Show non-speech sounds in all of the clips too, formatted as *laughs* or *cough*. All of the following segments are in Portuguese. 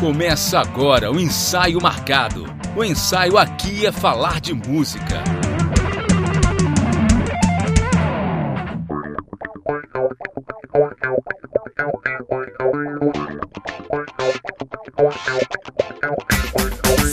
Começa agora o ensaio marcado. O ensaio aqui é falar de música.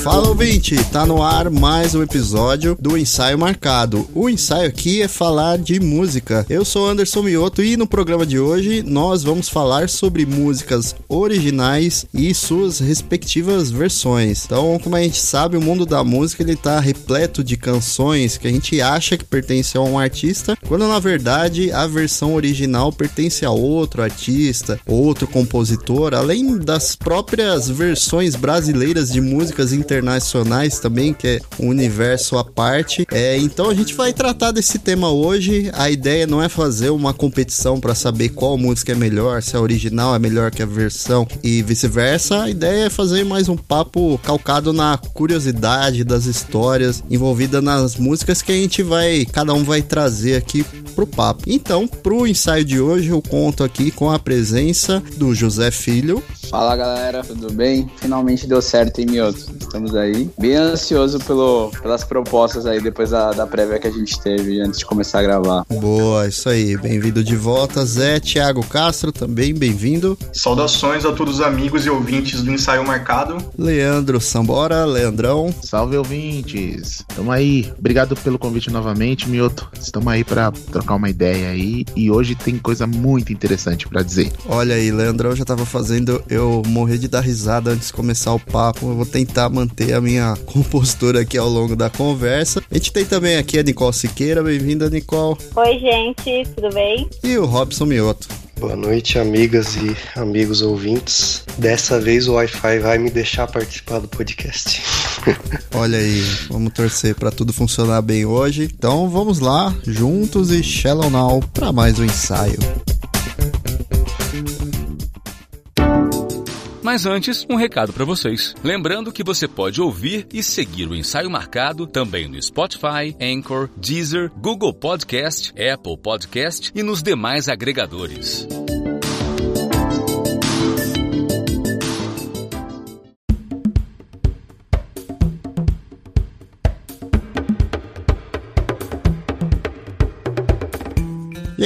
Fala ouvinte, tá no ar mais um episódio do Ensaio Marcado. O ensaio aqui é falar de música. Eu sou Anderson Mioto e no programa de hoje nós vamos falar sobre músicas originais e suas respectivas versões. Então, como a gente sabe, o mundo da música ele tá repleto de canções que a gente acha que pertencem a um artista, quando na verdade a versão original pertence a outro artista, outro compositor, além das próprias versões brasileiras de músicas internacionais também, que é um universo à parte. É, então a gente vai tratar desse tema hoje. A ideia não é fazer uma competição para saber qual música é melhor, se a original é melhor que a versão e vice-versa. A ideia é fazer mais um papo calcado na curiosidade das histórias envolvidas nas músicas que a gente vai, cada um vai trazer aqui pro papo. Então, pro ensaio de hoje, eu conto aqui com a presença do José Filho. Fala galera, tudo bem? Finalmente deu certo, hein, Mioto? Estamos aí. Bem ansioso pelo, pelas propostas aí depois da, da prévia que a gente teve antes de começar a gravar. Boa, isso aí. Bem-vindo de volta, Zé Thiago Castro, também bem-vindo. Saudações a todos os amigos e ouvintes do Ensaio Marcado. Leandro Sambora, Leandrão. Salve ouvintes. Tamo aí. Obrigado pelo convite novamente, Mioto. Estamos aí para trocar uma ideia aí e hoje tem coisa muito interessante para dizer. Olha aí, Leandrão já tava fazendo eu morrer de dar risada antes de começar o papo. Eu vou tentar manter a minha *laughs* compostura aqui ao longo da conversa. A gente tem também aqui a Nicole Siqueira. Bem-vinda, Nicole. Oi, gente, tudo bem? E o Robson Mioto. Boa noite, amigas e amigos ouvintes. Dessa vez o Wi-Fi vai me deixar participar do podcast. *laughs* Olha aí, vamos torcer para tudo funcionar bem hoje. Então vamos lá, juntos e Shallow Now para mais um ensaio. Mas antes, um recado para vocês. Lembrando que você pode ouvir e seguir o ensaio marcado também no Spotify, Anchor, Deezer, Google Podcast, Apple Podcast e nos demais agregadores.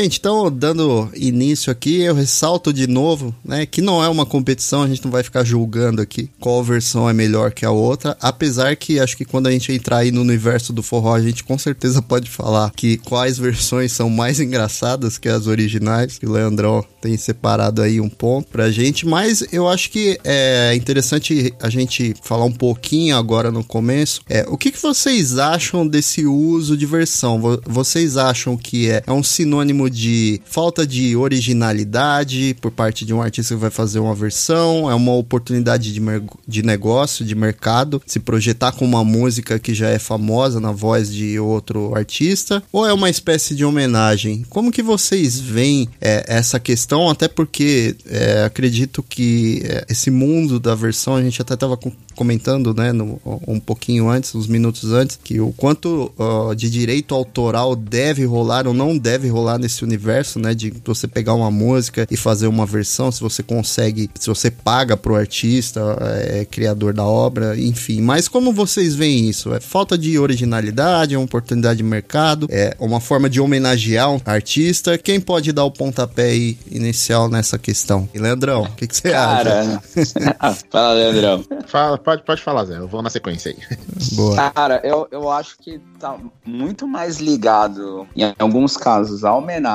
Gente, então, dando início aqui, eu ressalto de novo, né, que não é uma competição, a gente não vai ficar julgando aqui qual versão é melhor que a outra, apesar que acho que quando a gente entrar aí no universo do forró, a gente com certeza *laughs* pode falar que quais versões são mais engraçadas que as originais, que o Leandrão tem separado aí um ponto pra gente, mas eu acho que é interessante a gente falar um pouquinho agora no começo, é, o que, que vocês acham desse uso de versão? Vocês acham que é, é um sinônimo de falta de originalidade por parte de um artista que vai fazer uma versão, é uma oportunidade de, de negócio, de mercado, se projetar com uma música que já é famosa na voz de outro artista, ou é uma espécie de homenagem? Como que vocês veem é, essa questão? Até porque é, acredito que é, esse mundo da versão, a gente até estava comentando, né, no, um pouquinho antes, uns minutos antes, que o quanto uh, de direito autoral deve rolar ou não deve rolar nesse universo, né, de você pegar uma música e fazer uma versão, se você consegue, se você paga pro artista, é, criador da obra, enfim. Mas como vocês veem isso? É falta de originalidade, é uma oportunidade de mercado, é uma forma de homenagear um artista. Quem pode dar o pontapé inicial nessa questão? E Leandrão, o que, que, você Cara... acha? *laughs* Fala, Leandrão. Fala, pode, pode falar, Zé. Eu vou na sequência aí. *laughs* Boa. Cara, eu, eu acho que tá muito mais ligado, em alguns casos, à homenagem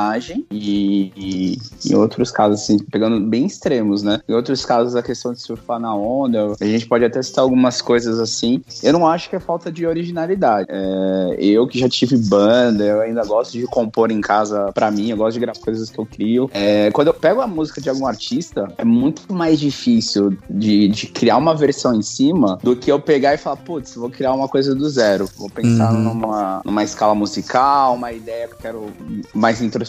e, e em outros casos, assim, pegando bem extremos, né? Em outros casos, a questão de surfar na onda, a gente pode até citar algumas coisas assim. Eu não acho que é falta de originalidade. É, eu que já tive banda, eu ainda gosto de compor em casa pra mim, eu gosto de gravar coisas que eu crio. É, quando eu pego a música de algum artista, é muito mais difícil de, de criar uma versão em cima do que eu pegar e falar, putz, vou criar uma coisa do zero. Vou pensar uhum. numa, numa escala musical, uma ideia que eu quero mais introspectiva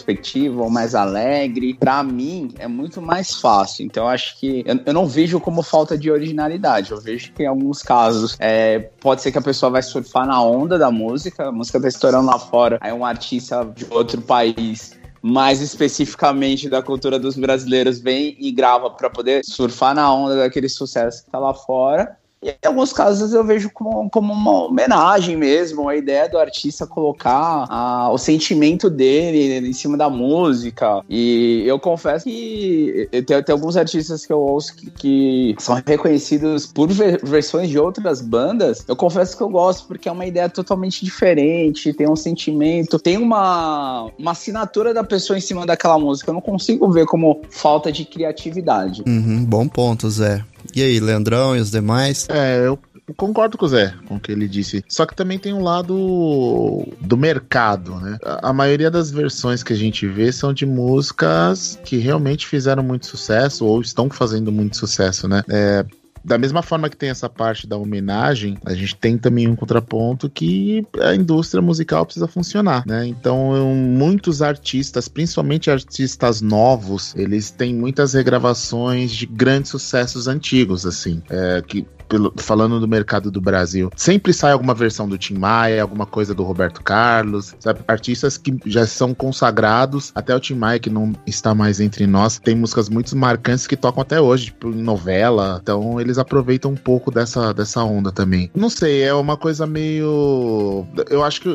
ou mais alegre. Pra mim, é muito mais fácil. Então, acho que eu, eu não vejo como falta de originalidade. Eu vejo que em alguns casos é, pode ser que a pessoa vai surfar na onda da música, a música tá estourando lá fora, aí um artista de outro país mais especificamente da cultura dos brasileiros vem e grava para poder surfar na onda daquele sucesso que tá lá fora. E em alguns casos eu vejo como, como uma homenagem mesmo, a ideia do artista colocar a, o sentimento dele em cima da música. E eu confesso que tem, tem alguns artistas que eu ouço que, que são reconhecidos por ver, versões de outras bandas. Eu confesso que eu gosto porque é uma ideia totalmente diferente, tem um sentimento, tem uma, uma assinatura da pessoa em cima daquela música. Eu não consigo ver como falta de criatividade. Uhum, bom ponto, Zé. E aí, Leandrão e os demais? É, eu concordo com o Zé, com o que ele disse. Só que também tem um lado do mercado, né? A, maioria das versões que a gente vê são de músicas que realmente fizeram muito sucesso ou estão fazendo muito sucesso, né? É, da mesma forma que tem essa parte da homenagem, a gente tem também um contraponto que a indústria musical precisa funcionar, né? Então, muitos artistas, principalmente artistas novos, eles têm muitas regravações de grandes sucessos antigos, assim, é, que pelo, falando do mercado do Brasil, sempre sai alguma versão do Tim Maia, alguma coisa do Roberto Carlos, sabe? Artistas que já são consagrados, até o Tim Maia, que não está mais entre nós, tem músicas muito marcantes que tocam até hoje, tipo em novela, então eles aproveitam um pouco dessa, dessa onda também. Não sei, é uma coisa meio. Eu acho que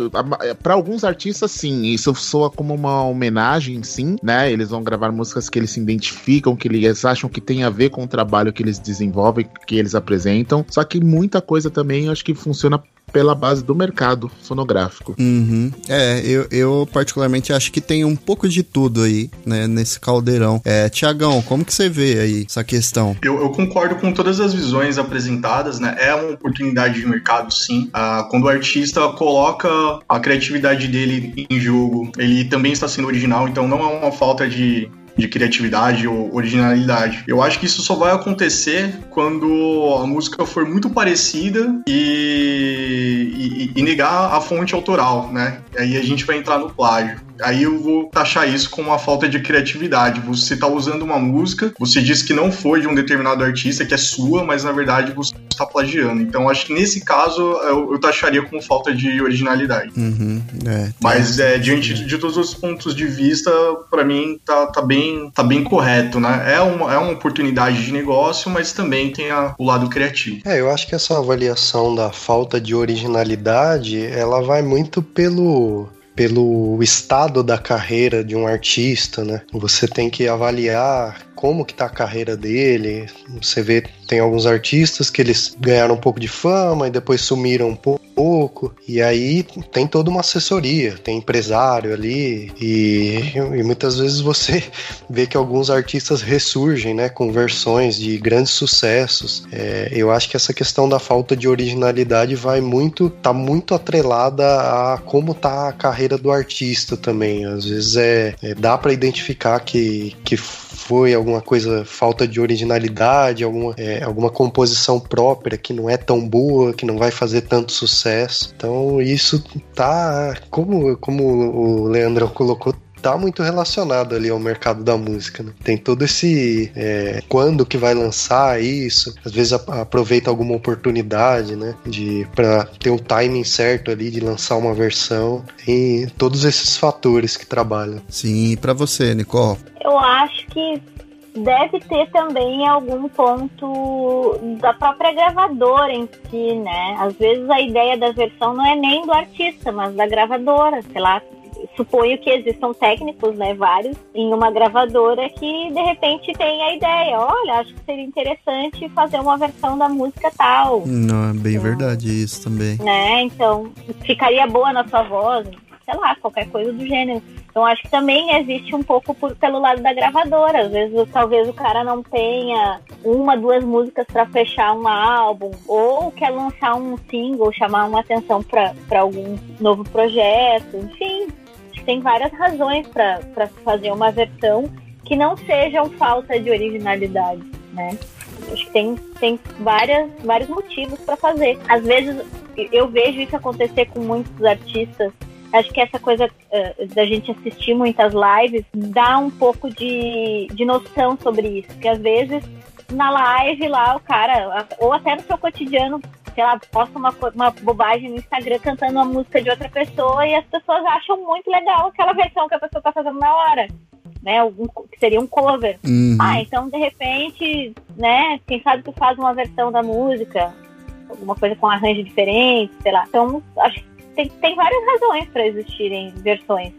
para alguns artistas, sim, isso soa como uma homenagem, sim, né? Eles vão gravar músicas que eles se identificam, que eles acham que tem a ver com o trabalho que eles desenvolvem, que eles apresentam então, só que muita coisa também acho que funciona pela base do mercado fonográfico. Uhum. É, eu, eu particularmente acho que tem um pouco de tudo aí, né, nesse caldeirão. É, Tiagão, como que você vê aí essa questão? Eu, eu, concordo com todas as visões apresentadas, né? É uma oportunidade de mercado, sim. Ah, quando o artista coloca a criatividade dele em jogo, ele também está sendo original, então não é uma falta de de criatividade ou originalidade. Eu acho que isso só vai acontecer quando a música for muito parecida e, e, e negar a fonte autoral, né? Aí a gente vai entrar no plágio. Aí eu vou taxar isso como uma falta de criatividade. Você está usando uma música, você diz que não foi de um determinado artista, que é sua, mas na verdade você está plagiando. Então acho que nesse caso eu, eu taxaria como falta de originalidade. Uhum, é, mas é, diante de, de, todos os pontos de vista, para mim tá, tá, bem, tá bem correto, né? É uma, é uma oportunidade de negócio, mas também tem a, o lado criativo. É, eu acho que essa avaliação da falta de originalidade, ela vai muito pelo pelo estado da carreira de um artista, né? Você tem que avaliar como que tá a carreira dele. Você vê, tem alguns artistas que eles ganharam um pouco de fama e depois sumiram um pouco. E aí tem toda uma assessoria, tem empresário ali. E, e muitas vezes você *laughs* vê que alguns artistas ressurgem, né? Com versões de grandes sucessos. É, eu acho que essa questão da falta de originalidade vai muito, tá muito atrelada a como tá a carreira do artista também. Às vezes é, é dá para identificar que, que foi alguma coisa, falta de originalidade, alguma, é, alguma composição própria que não é tão boa, que não vai fazer tanto sucesso. Então isso tá, como, como o Leandro colocou, tá muito relacionado ali ao mercado da música, né? Tem todo esse é, quando que vai lançar isso, às vezes aproveita alguma oportunidade, né? De para ter o timing certo ali de lançar uma versão e todos esses fatores que trabalham. Sim, para você, Nicole. Eu acho que deve ter também algum ponto da própria gravadora em si, né? Às vezes a ideia da versão não é nem do artista, mas da gravadora, sei lá, suponho que existam técnicos, né, vários, em uma gravadora que de repente tem a ideia, olha, acho que seria interessante fazer uma versão da música tal. Não, é bem então, verdade isso também. Né, então ficaria boa na sua voz, sei lá, qualquer coisa do gênero. Então acho que também existe um pouco por, pelo lado da gravadora. Às vezes talvez o cara não tenha uma, duas músicas para fechar um álbum, ou quer lançar um single, chamar uma atenção para algum novo projeto, enfim tem várias razões para fazer uma versão que não sejam falta de originalidade, né? Acho que tem, tem várias, vários motivos para fazer. Às vezes eu vejo isso acontecer com muitos artistas. Acho que essa coisa uh, da gente assistir muitas lives dá um pouco de, de noção sobre isso. Porque às vezes na live lá o cara, ou até no seu cotidiano sei lá, posta uma, uma bobagem no Instagram cantando uma música de outra pessoa e as pessoas acham muito legal aquela versão que a pessoa tá fazendo na hora. Né, algum, que seria um cover. Uhum. Ah, então de repente, né, quem sabe tu faz uma versão da música, alguma coisa com arranjo diferente, sei lá. Então, acho que tem, tem várias razões para existirem versões.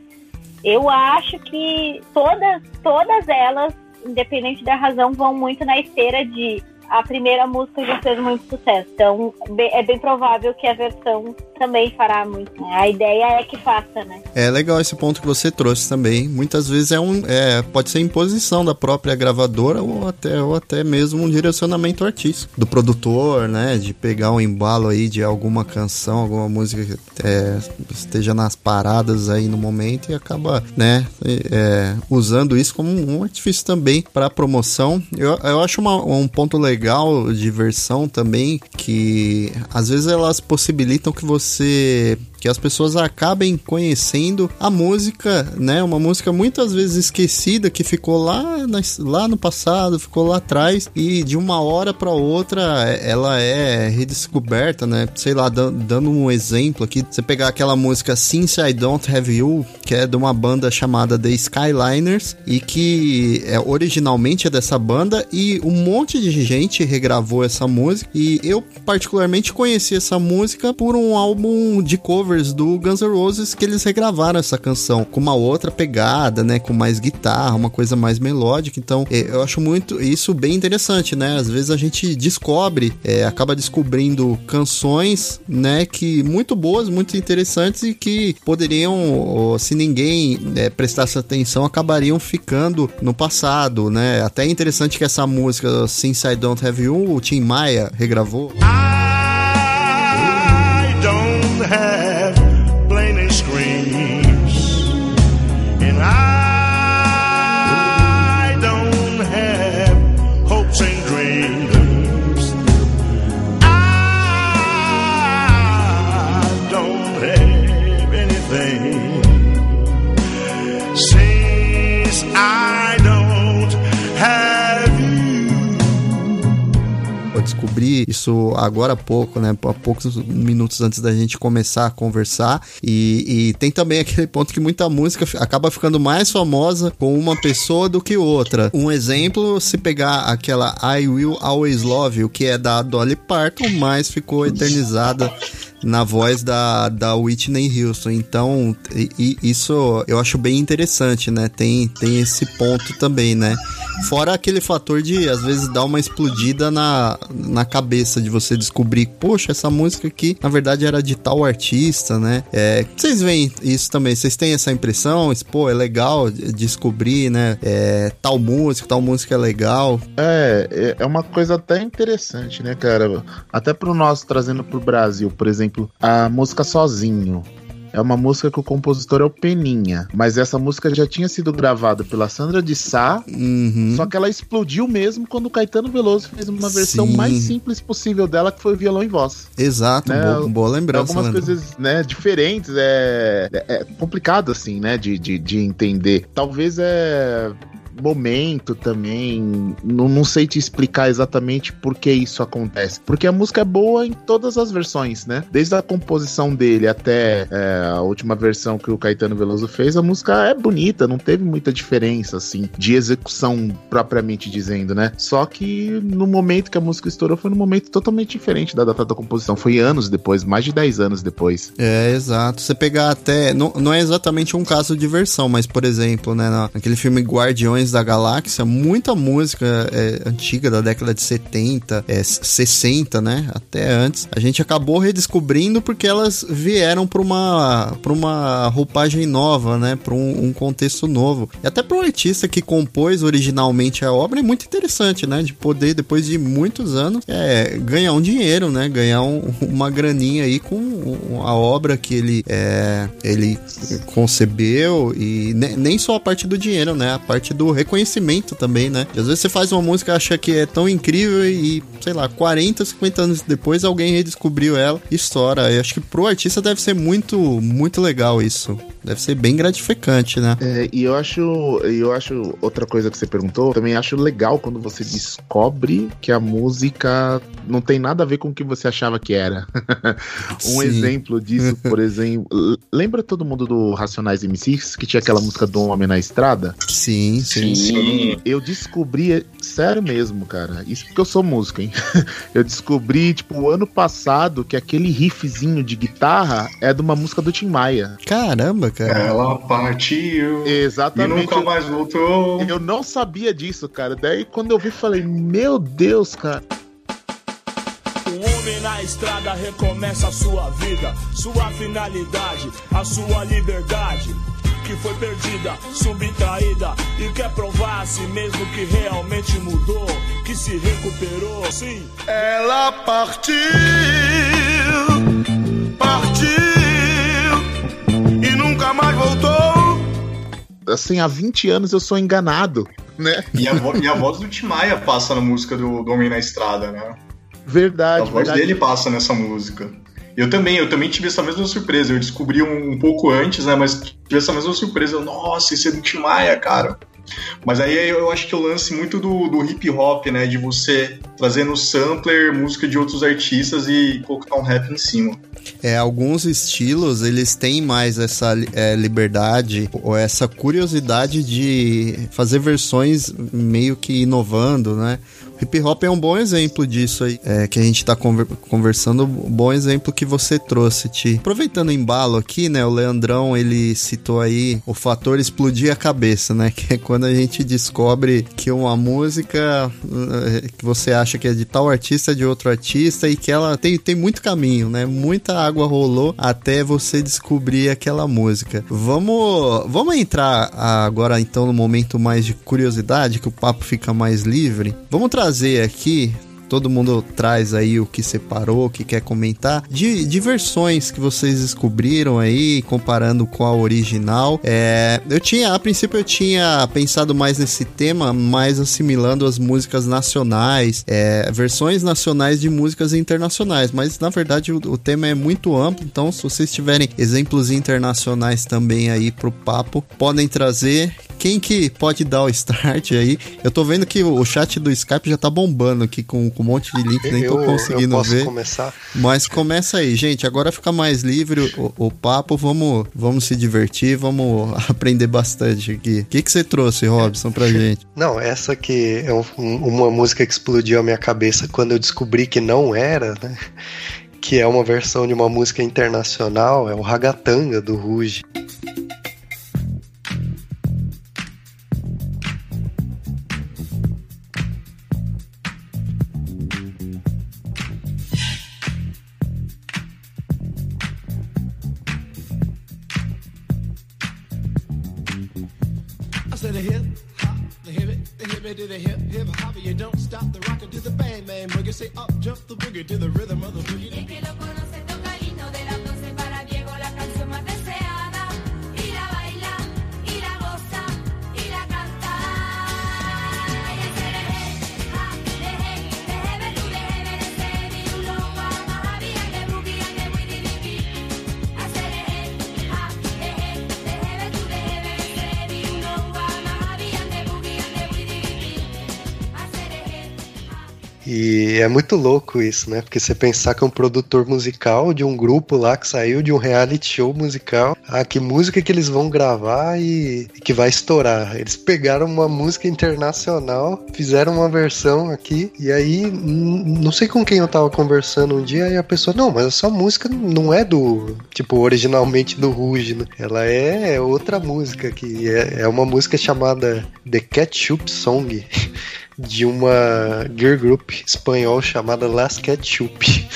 Eu acho que todas, todas elas, independente da razão, vão muito na esteira de a primeira música já fez muito sucesso. Então, é bem provável que a versão também fará muito. Né? A ideia é que faça, né? É legal esse ponto que você trouxe também. Muitas vezes é um, é, pode ser imposição da própria gravadora ou até, ou até mesmo um direcionamento artístico do produtor, né? De pegar um embalo aí de alguma canção, alguma música que é, esteja nas paradas aí no momento e acaba, né? É, usando isso como um artifício também para promoção. Eu, eu acho uma, um ponto legal de versão também que às vezes elas possibilitam que você que as pessoas acabem conhecendo a música, né? Uma música muitas vezes esquecida que ficou lá, na, lá no passado, ficou lá atrás e de uma hora para outra ela é redescoberta, né? Sei lá, dando um exemplo aqui, você pegar aquela música Since I Don't Have You, que é de uma banda chamada The Skyliners e que é, originalmente é dessa banda e um monte de gente regravou essa música e eu particularmente conheci essa música por um álbum de cover covers do Guns N' Roses que eles regravaram essa canção com uma outra pegada, né? Com mais guitarra, uma coisa mais melódica. Então, é, eu acho muito isso bem interessante, né? Às vezes a gente descobre, é, acaba descobrindo canções, né? Que muito boas, muito interessantes e que poderiam, se ninguém é, prestasse atenção, acabariam ficando no passado, né? Até é interessante que essa música Since I Don't Have You, o Tim Maia regravou. I descobri isso agora há pouco, né? Há poucos minutos antes da gente começar a conversar. E, e tem também aquele ponto que muita música acaba ficando mais famosa com uma pessoa do que outra. Um exemplo, se pegar aquela I Will Always Love You, que é da Dolly Parton, mas ficou eternizada na voz da, da Whitney Houston. Então, e, e isso eu acho bem interessante, né? Tem, tem esse ponto também, né? Fora aquele fator de, às vezes, dar uma explodida na, na cabeça de você descobrir, poxa, essa música aqui, na verdade, era de tal artista, né? É, vocês veem isso também? Vocês têm essa impressão? Pô, é legal descobrir, né? É, tal música, tal música é legal. É, é, é uma coisa até interessante, né, cara? Até pro nosso, trazendo pro Brasil, por exemplo, a música Sozinho é uma música que o compositor é o Peninha. Mas essa música já tinha sido gravada pela Sandra de Sá, uhum. só que ela explodiu mesmo quando o Caetano Veloso fez uma versão Sim. mais simples possível dela, que foi o violão e voz. Exato, né? boa, boa lembrança. Algumas coisas né, diferentes, é, é, é complicado assim, né, de, de, de entender. Talvez é momento também. Não, não sei te explicar exatamente por que isso acontece. Porque a música é boa em todas as versões, né? Desde a composição dele até é, a última versão que o Caetano Veloso fez, a música é bonita, não teve muita diferença, assim, de execução propriamente dizendo, né? Só que no momento que a música estourou foi num momento totalmente diferente da data da composição. Foi anos depois, mais de 10 anos depois. É, exato. Você pegar até. Não, não é exatamente um caso de versão, mas, por exemplo, né, naquele filme Guardiões Guardiões da Galáxia, muita música é, antiga da década de 70, é, 60, né? Até antes. A gente acabou redescobrindo porque elas vieram para uma, pra uma roupagem nova, né? Para um, um, contexto novo. E até para um artista que compôs originalmente a obra é muito interessante, né? De poder, depois de muitos anos, é, ganhar um dinheiro, né? Ganhar um, uma graninha aí com a obra que ele, é, ele concebeu e nem só a parte do dinheiro, né? A parte do reconhecimento também, né? às vezes você faz uma música e acha que é tão incrível e, sei lá, 40, 50 anos depois alguém redescobriu ela e estoura. Eu acho que pro artista deve ser muito, muito legal isso. Deve ser bem gratificante, né? É, e eu acho, eu acho outra coisa que você perguntou, também acho legal quando você descobre que a música não tem nada a ver com o que você achava que era. *laughs* um Sim. exemplo disso, *laughs* por exemplo, lembra todo mundo do Racionais MCs que tinha aquela música do Homem na Estrada? Sim, sim. Sim. Eu descobri, sério mesmo, cara. Isso porque eu sou músico, hein? *laughs* Eu descobri, tipo, o ano passado que aquele riffzinho de guitarra é de uma música do Tim Maia. Caramba, cara. Ela partiu e Exatamente. nunca mais voltou. Eu não sabia disso, cara. Daí quando eu vi, falei, meu Deus, cara. O homem na estrada recomeça a sua vida, sua finalidade, a sua liberdade. Que foi perdida, subtraída e quer provar a si mesmo que realmente mudou, que se recuperou. Sim, Ela partiu, partiu e nunca mais voltou. Assim, há 20 anos eu sou enganado, né? E a, vo- e a voz do Tim Maia passa na música do, do Homem na Estrada, né? Verdade, A voz verdade. dele passa nessa música. Eu também, eu também tive essa mesma surpresa. Eu descobri um, um pouco antes, né? Mas tive essa mesma surpresa. Nossa, esse é do Tim Maia, cara. Mas aí eu acho que o lance muito do, do hip hop, né? De você trazer no sampler música de outros artistas e colocar um rap em cima. É, alguns estilos, eles têm mais essa é, liberdade ou essa curiosidade de fazer versões meio que inovando, né? Hip hop é um bom exemplo disso aí, é, que a gente tá conver- conversando, um bom exemplo que você trouxe, Ti. Aproveitando o embalo aqui, né, o Leandrão, ele citou aí o fator explodir a cabeça, né, *laughs* que é quando a gente descobre que uma música eh, que você acha que é de tal artista, de outro artista, e que ela tem, tem muito caminho, né, muita água rolou até você descobrir aquela música. Vamos, vamos entrar agora então no momento mais de curiosidade, que o papo fica mais livre. Vamos trazer aqui Todo mundo traz aí o que separou, o que quer comentar, de, de versões que vocês descobriram aí, comparando com a original. É, eu tinha, a princípio, eu tinha pensado mais nesse tema, mais assimilando as músicas nacionais, é, versões nacionais de músicas internacionais, mas na verdade o, o tema é muito amplo, então se vocês tiverem exemplos internacionais também aí pro papo, podem trazer. Quem que pode dar o start aí? Eu tô vendo que o chat do Skype já tá bombando aqui com, com um monte de links, nem tô eu, conseguindo eu posso ver. começar? Mas começa aí, gente. Agora fica mais livre o, o papo. Vamos, vamos se divertir, vamos *laughs* aprender bastante aqui. O que, que você trouxe, Robson, pra gente? Não, essa que é um- uma música que explodiu a minha cabeça quando eu descobri que não era, né? *laughs* Que é uma versão de uma música internacional, é o Ragatanga do Ruge. Louco isso, né? Porque você pensar que é um produtor musical de um grupo lá que saiu de um reality show musical. Ah, que música que eles vão gravar e, e que vai estourar. Eles pegaram uma música internacional, fizeram uma versão aqui, e aí não sei com quem eu tava conversando um dia, e a pessoa, não, mas essa música não é do, tipo, originalmente do Ruge, né? Ela é outra música, que é, é uma música chamada The Ketchup Song. *laughs* de uma girl group espanhol chamada Las Ketchup.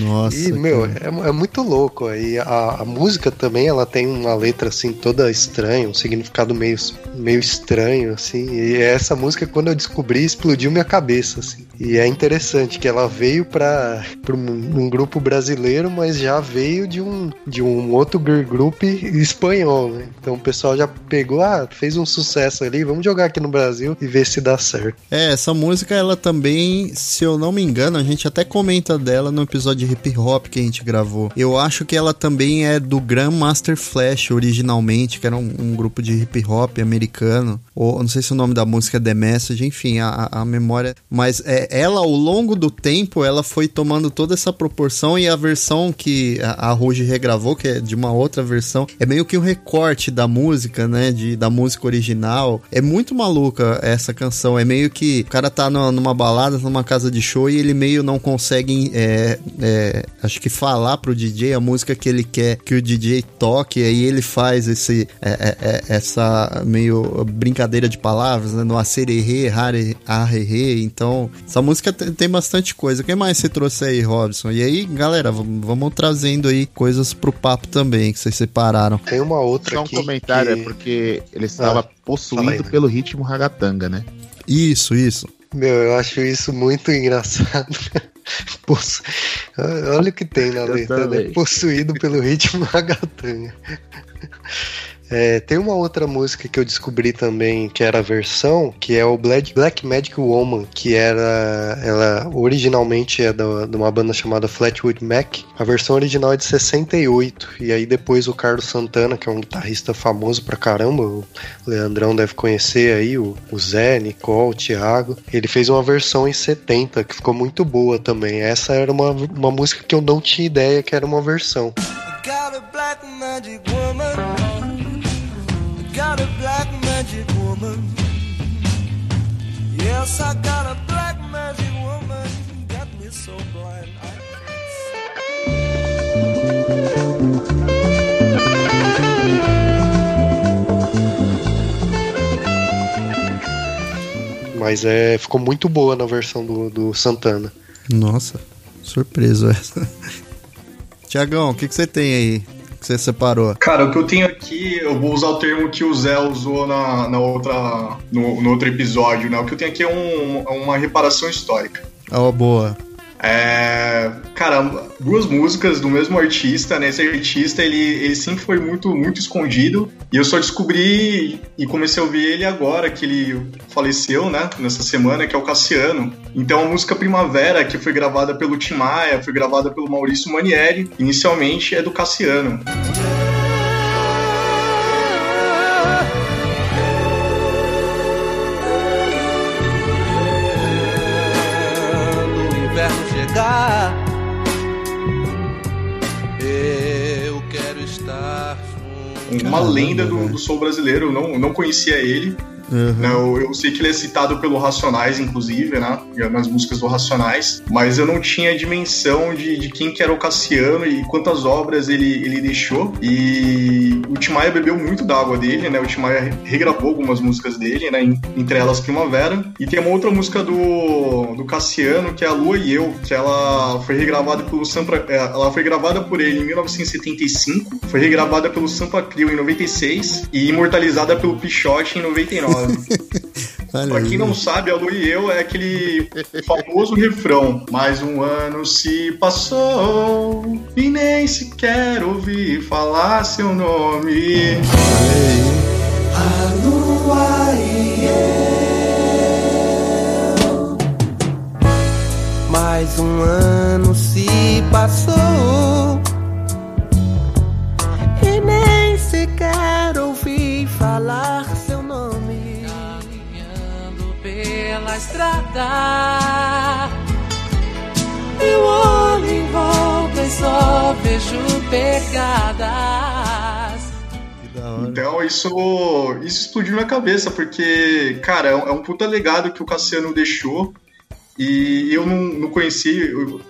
Nossa. E, meu, é, é muito louco. E a, a música também, ela tem uma letra, assim, toda estranha, um significado meio, meio estranho, assim. E essa música, quando eu descobri, explodiu minha cabeça, assim. E é interessante que ela veio para um, um grupo brasileiro, mas já veio de um, de um outro girl group espanhol, né? Então o pessoal já pegou, ah, fez um sucesso ali, vamos jogar aqui no Brasil e ver se dá certo. É, essa música, ela também, se eu não me engano, a gente até comenta dela dela no episódio de hip hop que a gente gravou. Eu acho que ela também é do Grandmaster Flash originalmente, que era um, um grupo de hip hop americano. Ou não sei se o nome da música é The Message, enfim, a, a memória. Mas é, ela, ao longo do tempo, ela foi tomando toda essa proporção e a versão que a, a Ruge regravou, que é de uma outra versão, é meio que um recorte da música, né? De, da música original. É muito maluca essa canção. É meio que o cara tá numa, numa balada, numa casa de show e ele meio não consegue, é, é, acho que falar pro DJ a música que ele quer que o DJ toque. Aí ele faz esse, é, é, é, essa meio brincadeira de palavras, né? No acererê, rare, arrerê. Então, essa música tem, tem bastante coisa. O que mais você trouxe aí, Robson? E aí, galera, vamos, trazendo aí coisas pro papo também que vocês separaram. Tem uma outra Só um aqui comentário, que- é porque ele estava Ah, possuído aí, né? pelo ritmo ragatanga, né? Isso, isso. Meu, eu acho isso muito engraçado. *laughs* Possu- Olha o que tem na letra, né? Possuído pelo ritmo ragatanga. É, tem uma outra música que eu descobri também que era a versão, que é o Black, Black Magic Woman, que era. Ela originalmente é da- de uma banda chamada Flatwood Mac. A versão original é de 68. E aí depois o Carlos Santana, que é um guitarrista famoso pra caramba, o Leandrão deve conhecer aí, o, o Zé, Nicole, o Thiago. Ele fez uma versão em 70 que ficou muito boa também. Essa era uma, uma música que eu não tinha ideia que era uma versão. Got a black magic woman. Mas é, ficou muito boa na versão do, do Santana. Nossa, surpresa essa. Tiagão, o que, que você tem aí que você separou? Cara, o que eu tenho aqui, eu vou usar o termo que o Zé usou na, na outra, no, no outro episódio, né? O que eu tenho aqui é um- uma reparação histórica. Ó, boa. É, cara, duas músicas do mesmo artista, né? Esse artista, ele, ele sempre foi muito, muito escondido. E eu só descobri e comecei a ouvir ele agora, que ele faleceu, né? Nessa semana, que é o Cassiano. Então, a música Primavera, que foi gravada pelo Tim Maia, foi gravada pelo Maurício Manieri, inicialmente é do Cassiano. Quando Uma lenda do, do soul brasileiro, eu não, não conhecia ele. Uhum. né? Eu, eu sei que ele é citado pelo Racionais, inclusive, né? Nas músicas do Racionais, mas eu não tinha a dimensão de, de quem que era o Cassiano e quantas obras ele, ele deixou. E o Tim Maia bebeu muito da água dele, né? O Tim Maia regravou algumas músicas dele, né? En- Entre elas Primavera. E tem uma outra música do, do Cassiano, que é A Lua e Eu, que ela foi regravada pelo Sampa. é, Ela foi gravada por ele em 1975, foi regravada pelo Sampa Crio em 96 e imortalizada pelo Pichote em 99. Olha Pra aí. quem não sabe, a Lu e eu é aquele famoso refrão. Mais um ano se passou e nem sequer ouvi falar seu nome. Mais um ano se passou e nem sequer ouvi falar pela estrada, meu olho em volta e só vejo pegadas. Então isso, isso explodiu minha cabeça, porque, cara, é um, é um puta legado que o Cassiano deixou e eu não, não conheci. eu-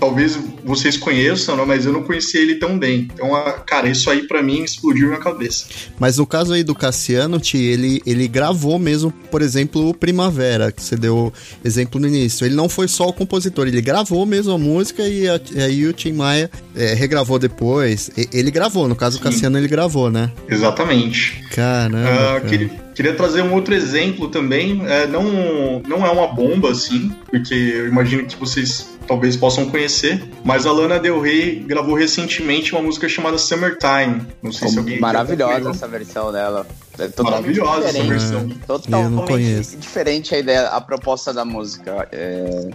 talvez vocês conheçam, né, mas eu não conhecia ele tão bem. Então, cara, isso aí pra mim explodiu minha cabeça. Mas no caso aí do Cassiano, Ti, ele, ele gravou mesmo, por exemplo, o Primavera, que você deu exemplo no início. Ele não foi só o compositor, ele gravou mesmo a música e, a- e aí o Tim Maia é, regravou depois. E- ele gravou, no caso o Sim. Cassiano ele gravou, né? Exatamente. Caramba. Ah, cara. queria, queria trazer um outro exemplo também. É, não, não é uma bomba, assim, porque eu imagino que vocês talvez possam conhecer. Mas a Lana Del Rey gravou recentemente uma música chamada Summertime. Não sei se alguém. Maravilhosa essa versão dela. É Maravilhosa essa diferente. versão. Não Totalmente diferente a ideia, a proposta da música. É,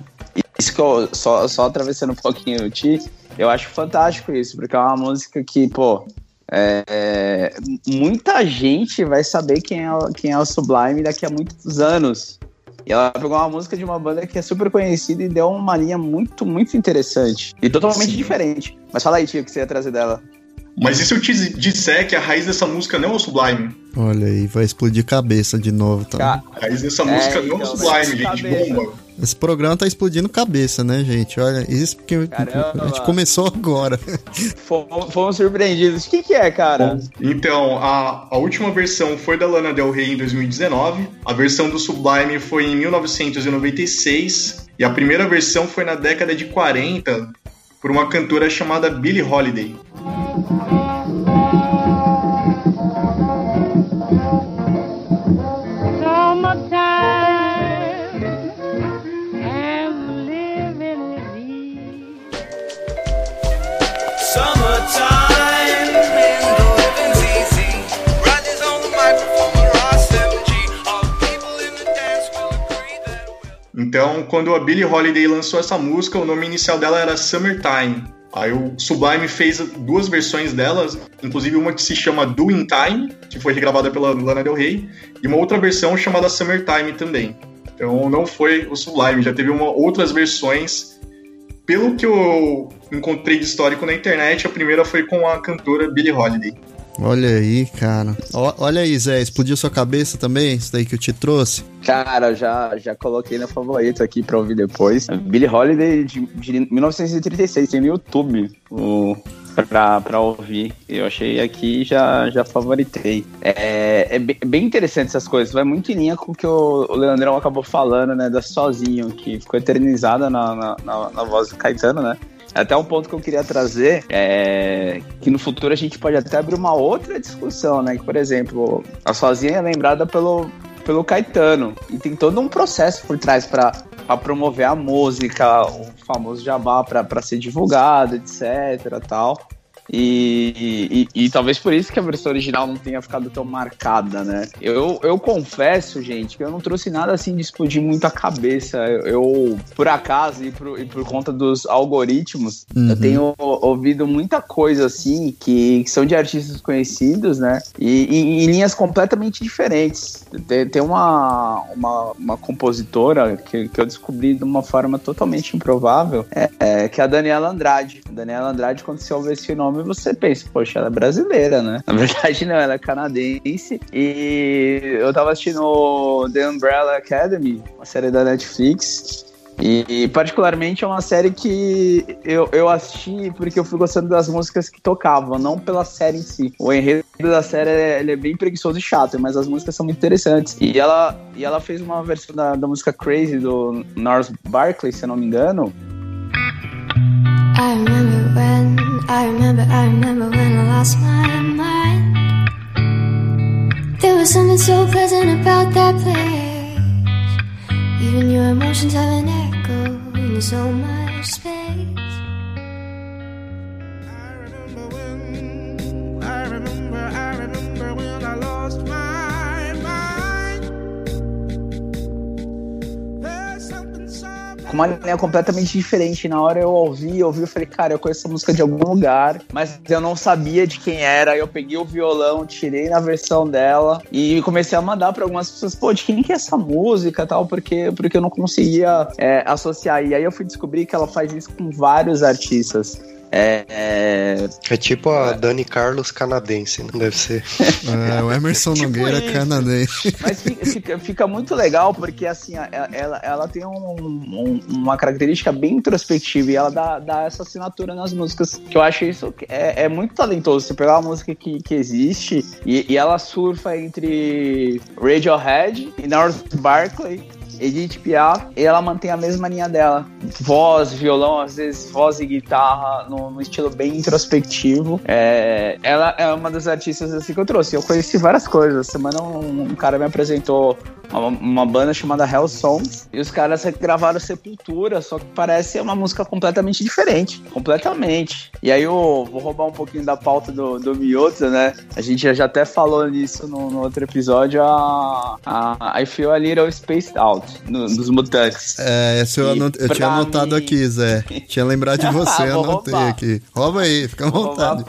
isso que eu, só, só atravessando um pouquinho o Ti, eu acho fantástico isso, porque é uma música que, pô, é, é, muita gente vai saber quem é, quem é o Sublime daqui a muitos anos. E ela pegou uma música de uma banda que é super conhecida e deu uma linha muito, muito interessante. E totalmente diferente. Mas fala aí, tio, o que você ia trazer dela. Mas e se eu te disser que a raiz dessa música não é o Sublime? Olha aí, vai explodir cabeça de novo, tá? A raiz dessa É, música não é o então, Sublime, gente. cabeça. Bomba. Esse programa tá explodindo cabeça, né, gente? Olha, isso porque Caramba. a gente *laughs* começou agora. *laughs* Fomos, fomos surpreendidos. O que, que é, cara? Então, a, a última versão foi da Lana Del Rey em 2019, a versão do Sublime foi em 1996 e a primeira versão foi na década de 40 por uma cantora chamada Billie Holiday. Então, quando a Billie Holiday lançou essa música, o nome inicial dela era Summertime. Aí o Sublime fez duas versões delas, inclusive uma que se chama Doing Time, que foi regravada pela Lana Del Rey, e uma outra versão chamada Summertime também. Então não foi o Sublime, já teve uma, outras versões. Pelo que eu encontrei de histórico na internet, a primeira foi com a cantora Billie Holiday. Olha aí, cara. Ó- olha aí, Zé, explodiu sua cabeça também? Isso daí que eu te trouxe? Cara, já, já coloquei no favorito aqui pra ouvir depois. Billie Holiday de, de 1936, tem no YouTube o, pra, pra ouvir. Eu achei aqui e já, já favoritei. É, é bem, bem interessante essas coisas, vai muito em linha com o que o, o Leandrão acabou falando, né, da Sozinho, que ficou eternizada na, na, na, na voz do Caetano, né? Até um ponto que eu queria trazer é que no futuro a gente pode até abrir uma outra discussão, né? Que, por exemplo, a Sozinha é lembrada pelo, pelo Caetano. E tem todo um processo por trás para promover a música, o famoso jabá para ser divulgado, etc. tal. E, e, e talvez por isso que a versão original não tenha ficado tão marcada, né? Eu, eu confesso, gente, que eu não trouxe nada assim de explodir muito a cabeça. Eu, eu, por acaso, e por, e por conta dos algoritmos, Uhum. eu tenho ouvido muita coisa assim que, que são de artistas conhecidos, né? E, em linhas completamente diferentes. Tem, tem uma, uma, uma compositora que, que eu descobri de uma forma totalmente improvável, é, é, que é a Daniela Andrade. Daniela Andrade, quando você ouve esse nome, você pensa, poxa, ela é brasileira, né? Na *laughs* verdade, não, ela é canadense. E eu tava assistindo The Umbrella Academy, uma série da Netflix. E, particularmente é uma série que eu, eu assisti porque eu fui gostando das músicas que tocavam, não pela série em si. O enredo da série ele é bem preguiçoso e chato, mas as músicas são muito interessantes. E ela, e ela fez uma versão da, da música Crazy do North Barkley, se eu não me engano. I remember when, I remember, I remember when I lost my mind. There was something so pleasant about that place. Even your emotions have an echo in so much space. I remember when, I remember, I remember when I lost my com uma linha completamente diferente. Na hora eu ouvi, eu ouvi, eu falei, cara, eu conheço essa música de algum lugar, mas eu não sabia de quem era. Aí eu peguei o violão, tirei na versão dela e comecei a mandar para algumas pessoas, pô, de quem que é essa música tal, porque, porque eu não conseguia é, associar. E aí eu fui descobrir que ela faz isso com vários artistas. É, é, É tipo a Dani Carlos canadense, não deve ser. *laughs* É, o Emerson Tipo Nogueira isso. canadense. Mas fi- fica, fica muito legal porque assim, ela, ela tem um- um- uma característica bem introspectiva e ela dá, dá essa assinatura nas músicas. Que eu acho isso é, é muito talentoso. Você pegar uma música que, que existe e, e ela surfa entre Radiohead e North Barkley. Edith Piaf, ela mantém a mesma linha dela. Voz, violão, às vezes voz e guitarra, num estilo bem introspectivo. É, ela é uma das artistas assim que eu trouxe. Eu conheci várias coisas. Semana um, um cara me apresentou uma, uma banda chamada Hell Songs, e os caras gravaram Sepultura, só que parece uma música completamente diferente. Completamente. E aí eu vou roubar um pouquinho da pauta do, do Miyota, né? A gente já, até falou nisso no, no outro episódio, a, a I Feel a Little Spaced Out, no- dos Mutantes. É, esse eu, anot- eu tinha anotado mim- aqui, Zé. Tinha lembrado de *laughs* você, eu anotei roubar. aqui. Rouba aí, fica à vontade.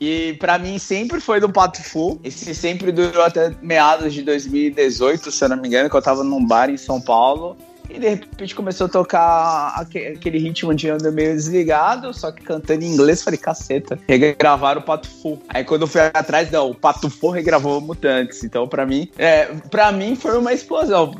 E pra mim sempre foi do Pato Fu. Esse sempre durou até meados de 2018, se eu não me engano, que eu tava num bar em São Paulo. E de repente começou a tocar aque- aquele ritmo de anda meio desligado, só que cantando em inglês, falei, caceta, regravaram o Pato Fu. Aí quando eu fui atrás, não, o Pato Fu regravou Mutantes. Então, pra mim, é, pra mim foi uma explosão.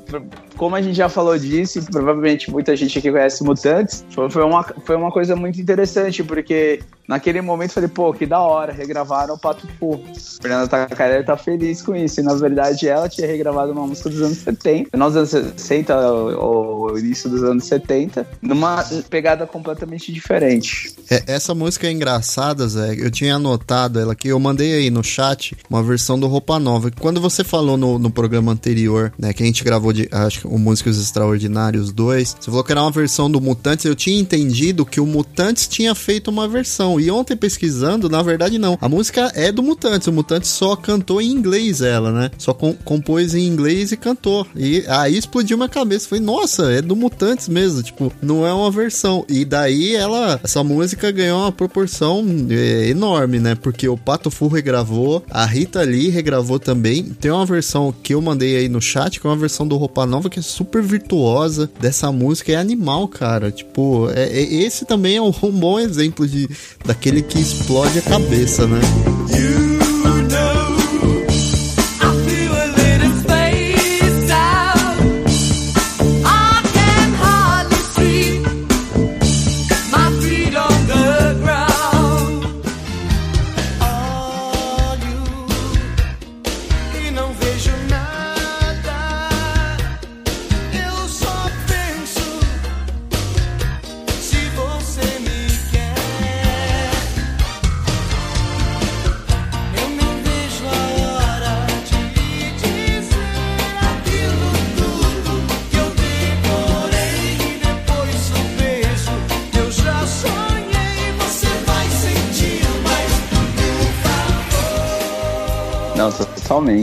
Como a gente já falou disso, provavelmente muita gente aqui conhece Mutantes, foi, foi uma, foi uma coisa muito interessante, porque naquele momento eu falei, pô, que da hora, regravaram o Pato Fu. Fernanda Tacarelli tá feliz com isso, e na verdade ela tinha regravado uma música dos anos 70, final dos anos 60 ou ou início dos anos 70, numa pegada completamente diferente. É, essa música é engraçada, Zé. Eu tinha anotado ela aqui, eu mandei aí no chat uma versão do Roupa Nova. Quando você falou no, no programa anterior, né, que a gente gravou de, acho que o Músicos Extraordinários 2, você falou que era uma versão do Mutantes. Eu tinha entendido que o Mutantes tinha feito uma versão. E ontem pesquisando, na verdade não. A música é do Mutantes. O Mutantes só cantou em inglês ela, né? Só com- compôs em inglês e cantou. E aí explodiu minha cabeça. Falei, nossa, é do Mutantes mesmo. Tipo, não é uma versão. E daí ela, essa música ganhou uma proporção é, enorme, né? Porque o Pato Fu regravou, a Rita Lee regravou também. Tem uma versão que eu mandei aí no chat, que é uma versão do Roupa Nova que é super virtuosa dessa música. É animal, cara. Tipo, é, é- esse também é um, *laughs* bom exemplo de daquele que explode a cabeça, né? E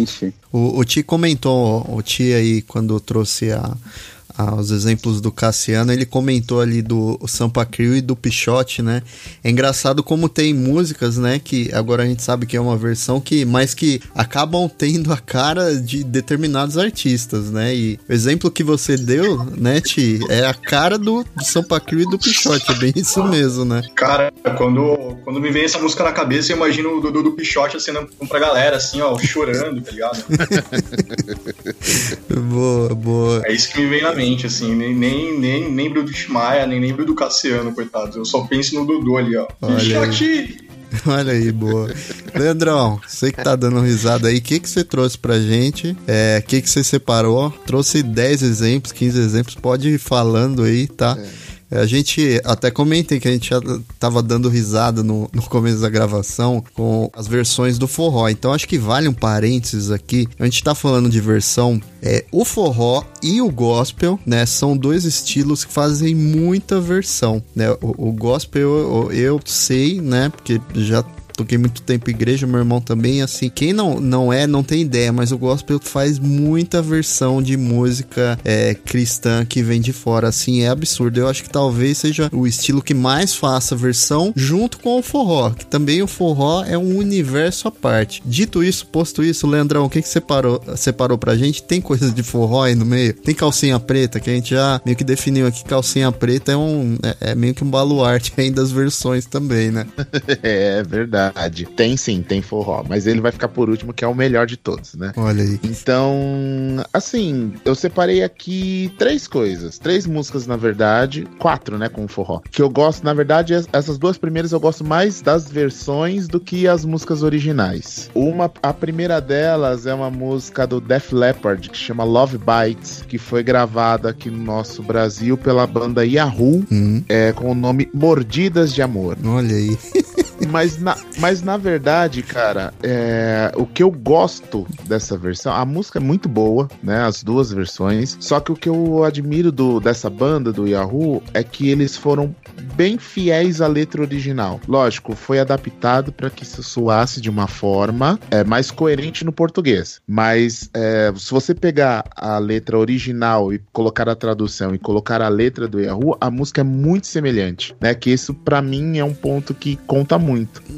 totalmente. O, o Ti comentou, o Ti aí, quando trouxe a, a- os exemplos do Cassiano, ele comentou ali do Sampa Crio e do Pichote, né? É engraçado como tem músicas, né? Que agora a gente sabe que é uma versão que, mas que acabam tendo a cara de determinados artistas, né? E o exemplo que você deu, né, Ti, é a cara do, do Sampa Crio e do Pichote, é bem isso mesmo, né? Cara, quando, quando me vem essa música na cabeça, eu imagino o Dudu do Pichote acenando pra galera, assim, ó, chorando, tá ligado? *laughs* Boa, boa. É isso que me vem na mente, assim, nem, nem, nem lembro do Timaya, nem lembro do Cassiano, coitados. Eu só penso no Dudu ali, ó. Olha! *laughs* Olha aí, boa. Leandrão, você que tá dando risada aí, o que que você trouxe pra gente? É, o que que você separou? Trouxe 10 exemplos, 15 exemplos, pode ir falando aí, tá? A gente até comentei que a gente já tava dando risada no, no começo da gravação com as versões do forró. Então acho que vale um parênteses aqui. A gente tá falando de versão. É, o forró e o gospel, né? São dois estilos que fazem muita versão, né? O, o gospel eu, eu sei, né? Porque já toquei muito tempo em igreja, meu irmão também, assim, quem não, não é, não tem ideia, mas o gospel faz muita versão de música é, cristã que vem de fora, assim, é absurdo. Eu acho que talvez seja o estilo que mais faça versão junto com o forró, que também o forró é um universo à parte. Dito isso, posto isso, Leandrão, o que que separou, separou pra gente? Tem coisas de forró aí no meio? Tem calcinha preta, que a gente já meio que definiu aqui, calcinha preta é um, é, é meio que um baluarte *laughs* aí das versões também, né? *laughs* É verdade. Tem sim, tem forró. Mas ele vai ficar por último, que é o melhor de todos, né? Olha aí. Então, assim, eu separei aqui três coisas. Três músicas, na verdade. Quatro, né, com forró. Que eu gosto, na verdade, es- essas duas primeiras eu gosto mais das versões do que as músicas originais. Uma, a primeira delas é uma música do Def Leppard, que chama Love Bites, que foi gravada aqui no nosso Brasil pela banda Yahoo, Hum, é, com o nome Mordidas de Amor. olha aí. *laughs* Mas na, mas na verdade, cara, é, o que eu gosto dessa versão, a música é muito boa, né? As duas versões. Só que o que eu admiro do, dessa banda, do Yahoo, é que eles foram bem fiéis à letra original. Lógico, foi adaptado para que isso soasse de uma forma é, mais coerente no português. Mas é, se você pegar a letra original e colocar a tradução e colocar a letra do Yahoo, a música é muito semelhante, né? Que isso para mim é um ponto que conta muito.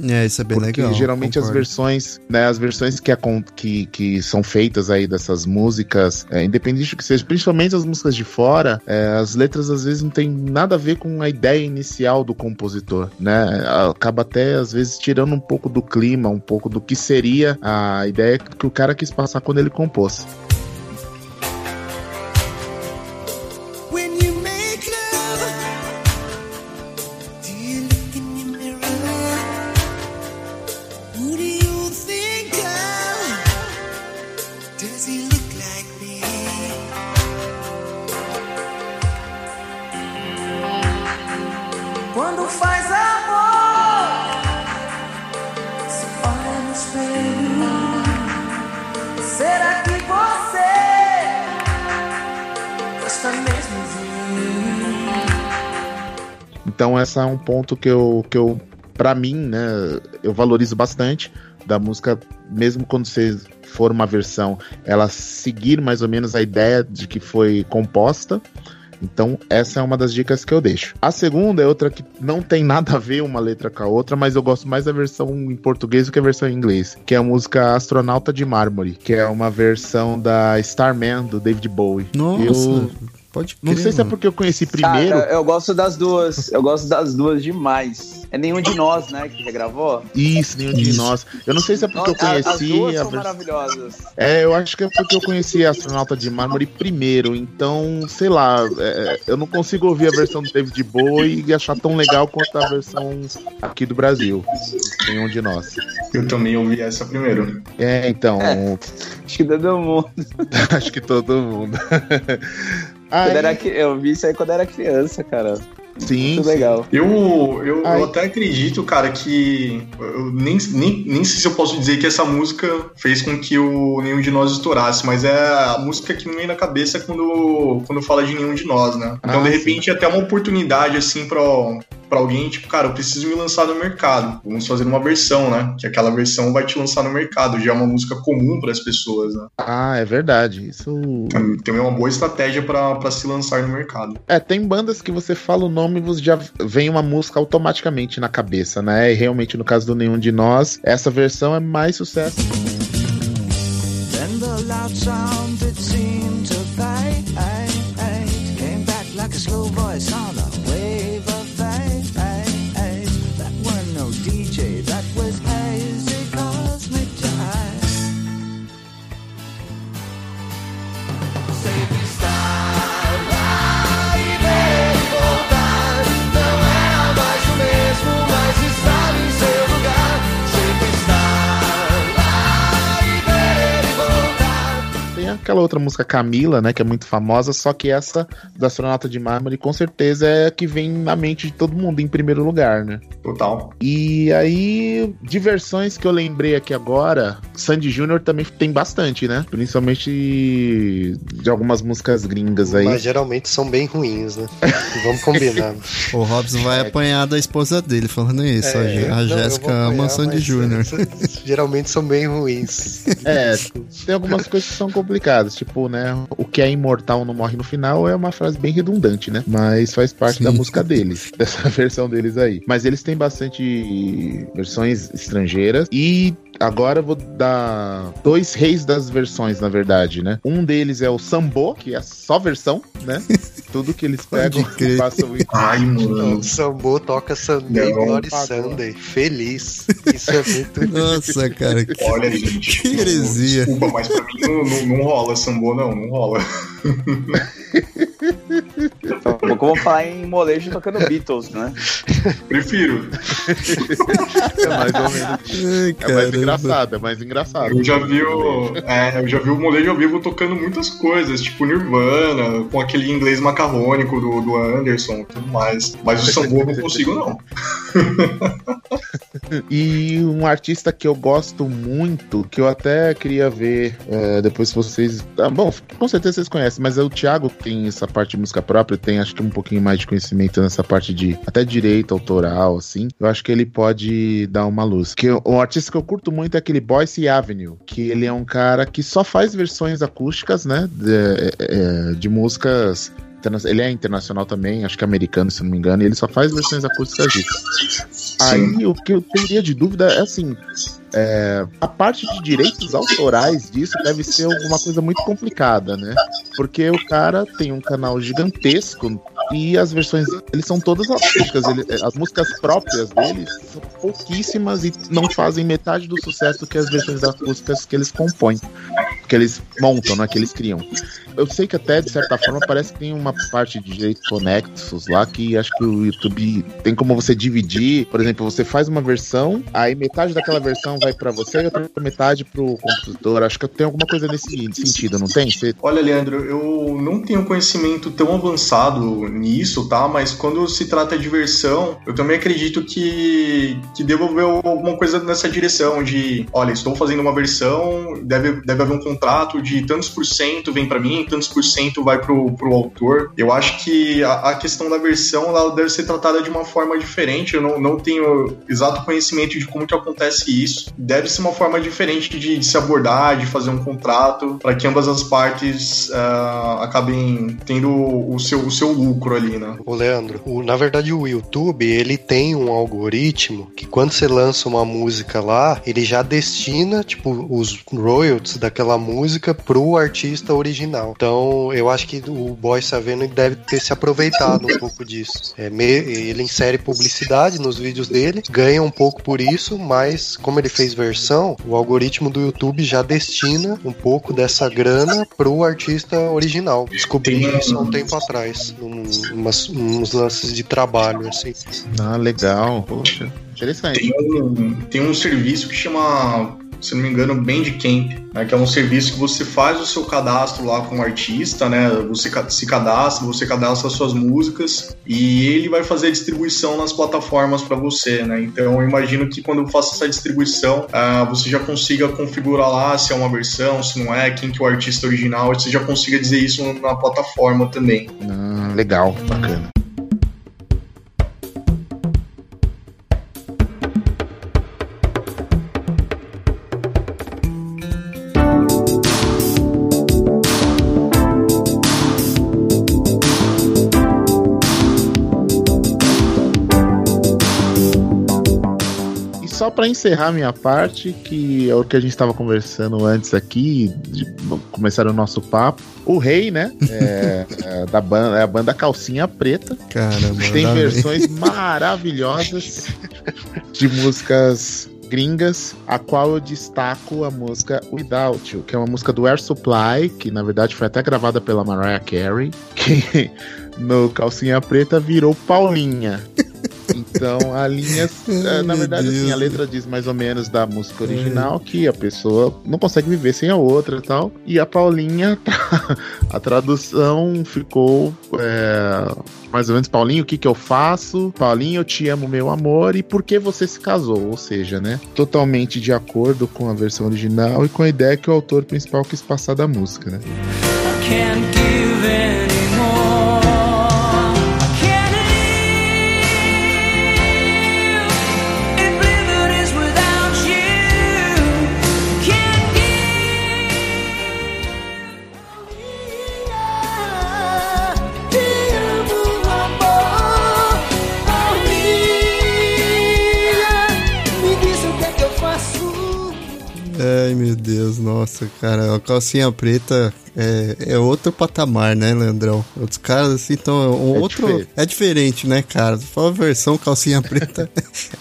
É, isso é bem Porque legal. geralmente as concordo. versões, né, as versões que, acon- que, que são feitas aí dessas músicas, é, independente do que seja, principalmente as músicas de fora, é, as letras às vezes não tem nada a ver com a ideia inicial do compositor, né? Acaba até às vezes tirando um pouco do clima, um pouco do que seria a ideia que o cara quis passar quando ele compôs. Quando faz amor, se olha no espelho. Será que você gosta mesmo de mim? Então essa é um ponto que eu, que eu para mim, né, eu valorizo bastante da música, mesmo quando você for uma versão, ela seguir mais ou menos a ideia de que foi composta. Então, essa é uma das dicas que eu deixo. A segunda é outra que não tem nada a ver uma letra com a outra, mas eu gosto mais da versão em português do que a versão em inglês, que é a música Astronauta de Mármore, que é uma versão da Starman, do David Bowie. Nossa, Eu pode não crer, sei se é mano. porque eu conheci primeiro. Cara, eu gosto das duas. Eu gosto das duas demais. É nenhum de nós, né, que regravou? Isso, nenhum de nós. Eu não sei se é porque eu Nossa, as conheci duas a são maravilhosas. É, eu acho que é porque eu conheci a Astronauta de Mármore primeiro, então, sei lá, é, eu não consigo ouvir a versão do David Bowie e achar tão legal quanto a versão aqui do Brasil. Nenhum de nós. Eu também ouvi essa primeiro. É, então, Acho que todo mundo. *laughs* acho que todo mundo. *laughs* Quando Aí, era, eu vi isso aí quando era criança, cara. sim, Muito legal. Eu, eu, eu até acredito, cara, que. Eu nem, nem, nem sei se eu posso dizer que essa música fez com que o Nenhum de Nós estourasse, mas é a música que me vem na cabeça quando, quando fala de Nenhum de Nós, né? Então, Ah, de sim. repente, é até uma oportunidade, assim, pra, pra alguém, tipo, cara, eu preciso me lançar no mercado. Vamos fazer uma versão, né? Que aquela versão vai te lançar no mercado. Já é uma música comum para as pessoas, né? Ah, é verdade. Isso. Também é uma boa estratégia pra pra se lançar no mercado. É, tem bandas que você fala o nome e você já vem uma música automaticamente na cabeça, né? E realmente, no caso do Nenhum de Nós, essa versão é mais sucesso. Then aquela outra música Camila, né, que é muito famosa, só que essa do Astronauta de Mármore com certeza é a que vem na mente de todo mundo em primeiro lugar, né? Total. E aí, de versões que eu lembrei aqui agora, Sandy Júnior também tem bastante, né? Principalmente de algumas músicas gringas aí. Mas geralmente são bem ruins, né? Vamos *laughs* combinar. O Robson vai apanhar da esposa dele falando isso. É, a Jéssica ama Sandy Júnior. é, Geralmente são bem ruins. *laughs* É, tem algumas coisas que são complicadas, tipo, né, o que é imortal não morre no final é uma frase bem redundante, né? Mas faz parte Sim. da música deles, *laughs* dessa versão deles aí. Mas eles têm bastante versões estrangeiras e agora eu vou dar dois reis das versões, na verdade, né? Um deles é o Sambo, que é só versão, né? *laughs* Tudo que eles pegam e passam em Ai, mano. O Sambo toca Sunday Não, pagou. Sunday. Feliz. Isso é muito. *laughs* Nossa, cara. que- *laughs* Olha, gente. Que heresia. Desculpa, mas pra mim não, não, não rola sambô, não. Não rola. Como vou falar em molejo tocando Beatles, né? Prefiro. É mais ou menos. Ai, É mais engraçado, é mais engraçado. Eu já vi o. É, eu já vi o molejo ao vivo tocando muitas coisas, tipo Nirvana, com aquele inglês macarrônico do, do Anderson e tudo mais. Mas o sambô eu não consigo, não. e um artista que eu gosto muito, que eu até queria ver é, depois se vocês. Ah, bom, com certeza vocês conhecem, mas é o Thiago que tem essa parte de música própria, tem acho que um pouquinho mais de conhecimento nessa parte de até direito autoral, assim. Eu acho que ele pode dar uma luz. Que um artista que eu curto muito é aquele Boyce Avenue, que ele é um cara que só faz versões acústicas, né? De, é, de músicas ele é internacional também, acho que é americano, se não me engano, e ele só faz versões acústicas disso. Aí o que eu teria de dúvida é assim. é, a parte de direitos autorais disso deve ser alguma coisa muito complicada, né? Porque o cara tem um canal gigantesco e as versões dele são todas acústicas. Ele- as músicas próprias dele são pouquíssimas e não fazem metade do sucesso que as versões acústicas que eles compõem, que eles montam, né? Que eles criam. Eu sei que até, de certa forma, parece que tem uma parte de direitos conexos lá que acho que o YouTube tem como você dividir. Por exemplo, você faz uma versão, aí metade daquela versão vai pra você e outra metade pro compositor. Acho que tem alguma coisa nesse sentido, não tem? Você... Olha, Leandro, eu não tenho conhecimento tão avançado nisso, tá? Mas quando se trata de versão, eu também acredito que, que devolveu alguma coisa nessa direção de, olha, estou fazendo uma versão, deve, deve haver um contrato de tantos por cento vem pra mim, tantos por cento vai pro, pro autor. Eu acho que a, a questão da versão ela deve ser tratada de uma forma diferente. Eu não, não tenho exato conhecimento de como que acontece isso. Deve ser uma forma diferente de, de se abordar, de fazer um contrato, para que ambas as partes ah, acabem tendo o seu, o seu lucro ali, né? Ô Leandro, o- na verdade o YouTube ele tem um algoritmo que quando você lança uma música lá, ele já destina tipo os royalties daquela música pro artista original. Então eu acho que o Boy Saveno deve ter se aproveitado um pouco disso. É, me- ele insere publicidade nos vídeos dele, ganha um pouco por isso, mas como ele fez versão, o algoritmo do YouTube já destina um pouco dessa grana pro artista original. Descobri Tem- isso há um tempo atrás, num, umas, uns lances de trabalho, assim. Ah, legal. Poxa, interessante. Tem um, tem um serviço que chama, se não me engano, Bandcamp, né, que é um serviço que você faz o seu cadastro lá como artista, né? Você se cadastra, você cadastra as suas músicas e ele vai fazer a distribuição nas plataformas para você, né? Então eu imagino que quando eu faço essa distribuição, ah, você já consiga configurar lá se é uma versão, se não é, quem que é o artista original, você já consiga dizer isso na plataforma também. Ah, legal, bacana. Só pra encerrar minha parte, que é o que a gente estava conversando antes aqui, de começar o nosso papo, o rei, né? É, *laughs* é, da banda, é a banda Calcinha Preta. Caramba. Tem versões maravilhosas de músicas gringas, a qual eu destaco a música Without You, que é uma música do Air Supply, que na verdade foi até gravada pela Mariah Carey, que *laughs* no Calcinha Preta virou Paulinha. Então a linha, *laughs* é, na verdade, assim, a letra diz mais ou menos da música original que a pessoa não consegue viver sem a outra e tal. E a Paulinha, *laughs* a tradução ficou é, mais ou menos Paulinho, o que que eu faço? Paulinho, eu te amo, meu amor, e por que você se casou? Ou seja, né? Totalmente de acordo com a versão original e com a ideia que o autor principal quis passar da música, né? can't give anymore. Meu Deus, nossa, cara. A calcinha preta é, é outro patamar, né, Leandrão? Outros caras, assim, então, um É outro. diferente. É diferente, né, cara? Se for a versão calcinha *laughs* preta,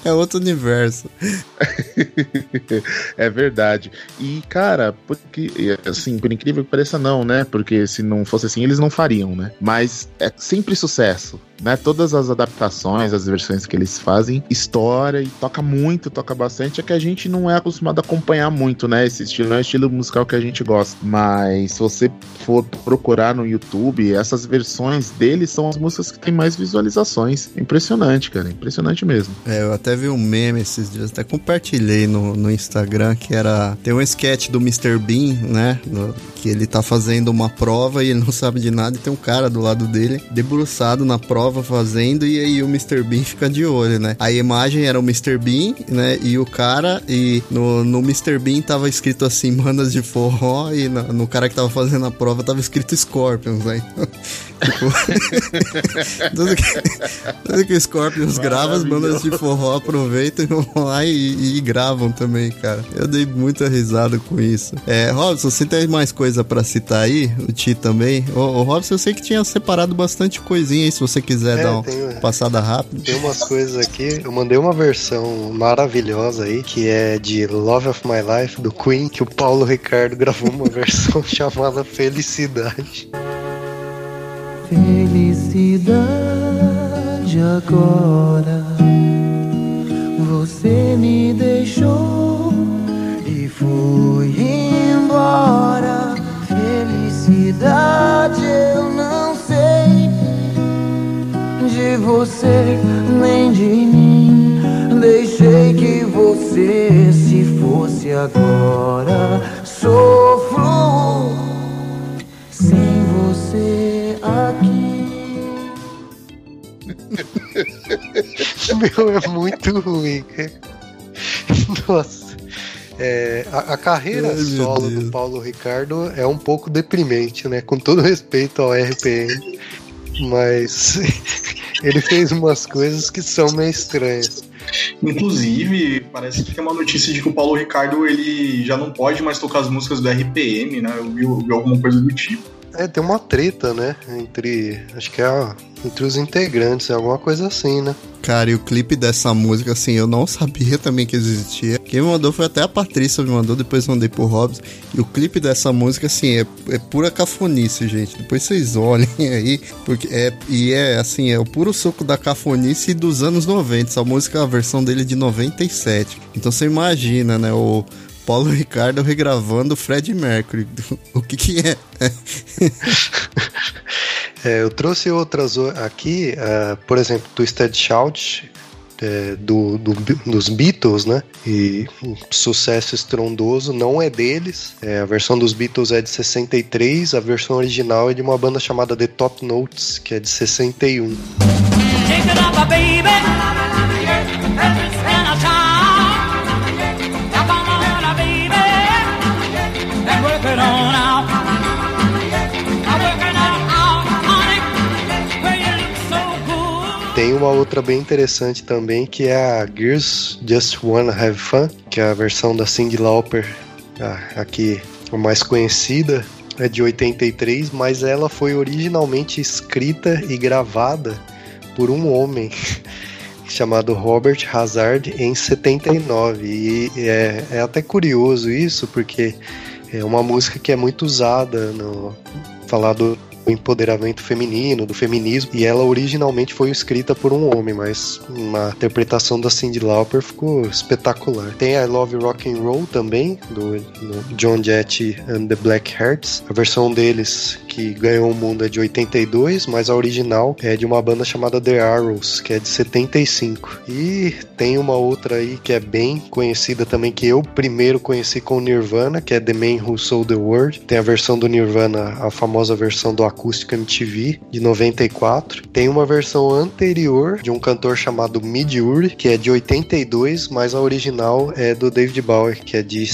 é outro universo. *laughs* é verdade. E, cara, porque, assim, por incrível que pareça, não, né? Porque se não fosse assim, eles não fariam, né? Mas é sempre sucesso, né? Todas as adaptações, as versões que eles fazem, história e toca muito, toca bastante. É que a gente não é acostumado a acompanhar muito, né? Esse estilo não é o estilo musical que a gente gosta. Mas se você você for procurar no YouTube, essas versões dele são as músicas que tem mais visualizações. Impressionante, cara. Impressionante mesmo. É, eu até vi um meme esses dias, até compartilhei no, no Instagram, que era. Tem um sketch do Mr. Bean, né? no- que ele tá fazendo uma prova e ele não *laughs* sabe de nada, e tem um cara do lado dele, debruçado na prova fazendo, e aí o Mr. Bean fica de olho, né? A imagem era o Mr. Bean, né? E o cara, e no, no Mr. Bean tava escrito assim, manas de forró, e no, no cara que tava fazendo a prova tava escrito Scorpions, né? *laughs* Tipo, *laughs* tudo que, tudo que o Scorpions grava, as bandas de forró aproveitam e vão lá e, e gravam também, cara. Eu dei muita risada com isso. É, Robson, você tem mais coisa pra citar aí? O Ti também? Ô, ô, Robson, eu sei que tinha separado bastante coisinha aí, se você quiser É, dar uma tem- passada rápida. Tem umas coisas aqui, eu mandei uma versão maravilhosa aí, que é de Love of My Life, do Queen, que o Paulo Ricardo gravou uma *laughs* versão chamada Felicidade. Felicidade agora. Você me deixou e foi embora. Felicidade eu não sei de você nem de mim. Deixei que você se fosse agora. Sofro você aqui. Meu, é muito ruim. Nossa. É, a, a carreira Ai, solo do Paulo Ricardo é um pouco deprimente, né? Com todo respeito ao RPM. Mas *laughs* ele fez umas coisas que são meio estranhas. Inclusive, parece que tem uma notícia de que o Paulo Ricardo ele já não pode mais tocar as músicas do RPM, né? Eu vi, eu vi alguma coisa do tipo. É, tem uma treta, né? Entre. Acho que é entre os integrantes, é alguma coisa assim, né? Cara, e o clipe dessa música, assim, eu não sabia *laughs* também que existia. Quem me mandou foi até a Patrícia me mandou, depois mandei pro Robson. E o clipe dessa música, assim, é, é pura cafonice, gente. Depois vocês *laughs* olhem aí, porque é, e é, assim, é o puro suco da cafonice dos anos 90. Essa música, a versão dele é de 97. Então você imagina, né, o Paulo Ricardo regravando o Fred Mercury. *laughs* O que que é? *laughs* É, eu trouxe outras aqui, ah, por exemplo, Twisted Shout, é, do, do- dos Beatles, né? E um sucesso estrondoso, não é deles. É, a versão dos Beatles é de 63, a versão original é de uma banda chamada The Top Notes, que é de 61. Shake it up, baby. Tem uma outra bem interessante também, que é a Girls Just Wanna Have Fun, que é a versão da Cyndi Lauper, aqui a mais conhecida, é de 83, mas ela foi originalmente escrita e gravada por um homem *laughs* chamado Robert Hazard em 79. E é, é até curioso isso, porque é uma música que é muito usada no falar do empoderamento feminino, do feminismo, e ela originalmente foi escrita por um homem, mas uma interpretação da Cyndi Lauper ficou espetacular. Tem I Love Rock and Roll também, do, do John Jett and the Black Hearts. A versão deles que ganhou o mundo é de 82, mas a original é de uma banda chamada The Arrows, que é de 75. E tem uma outra aí que é bem conhecida também, que eu primeiro conheci com o Nirvana, que é The Man Who Sold the World. Tem a versão do Nirvana, a famosa versão do Acústico MTV, de 94. Tem uma versão anterior de um cantor chamado Miduri, que é de 82, mas a original é do David Bowie, que é de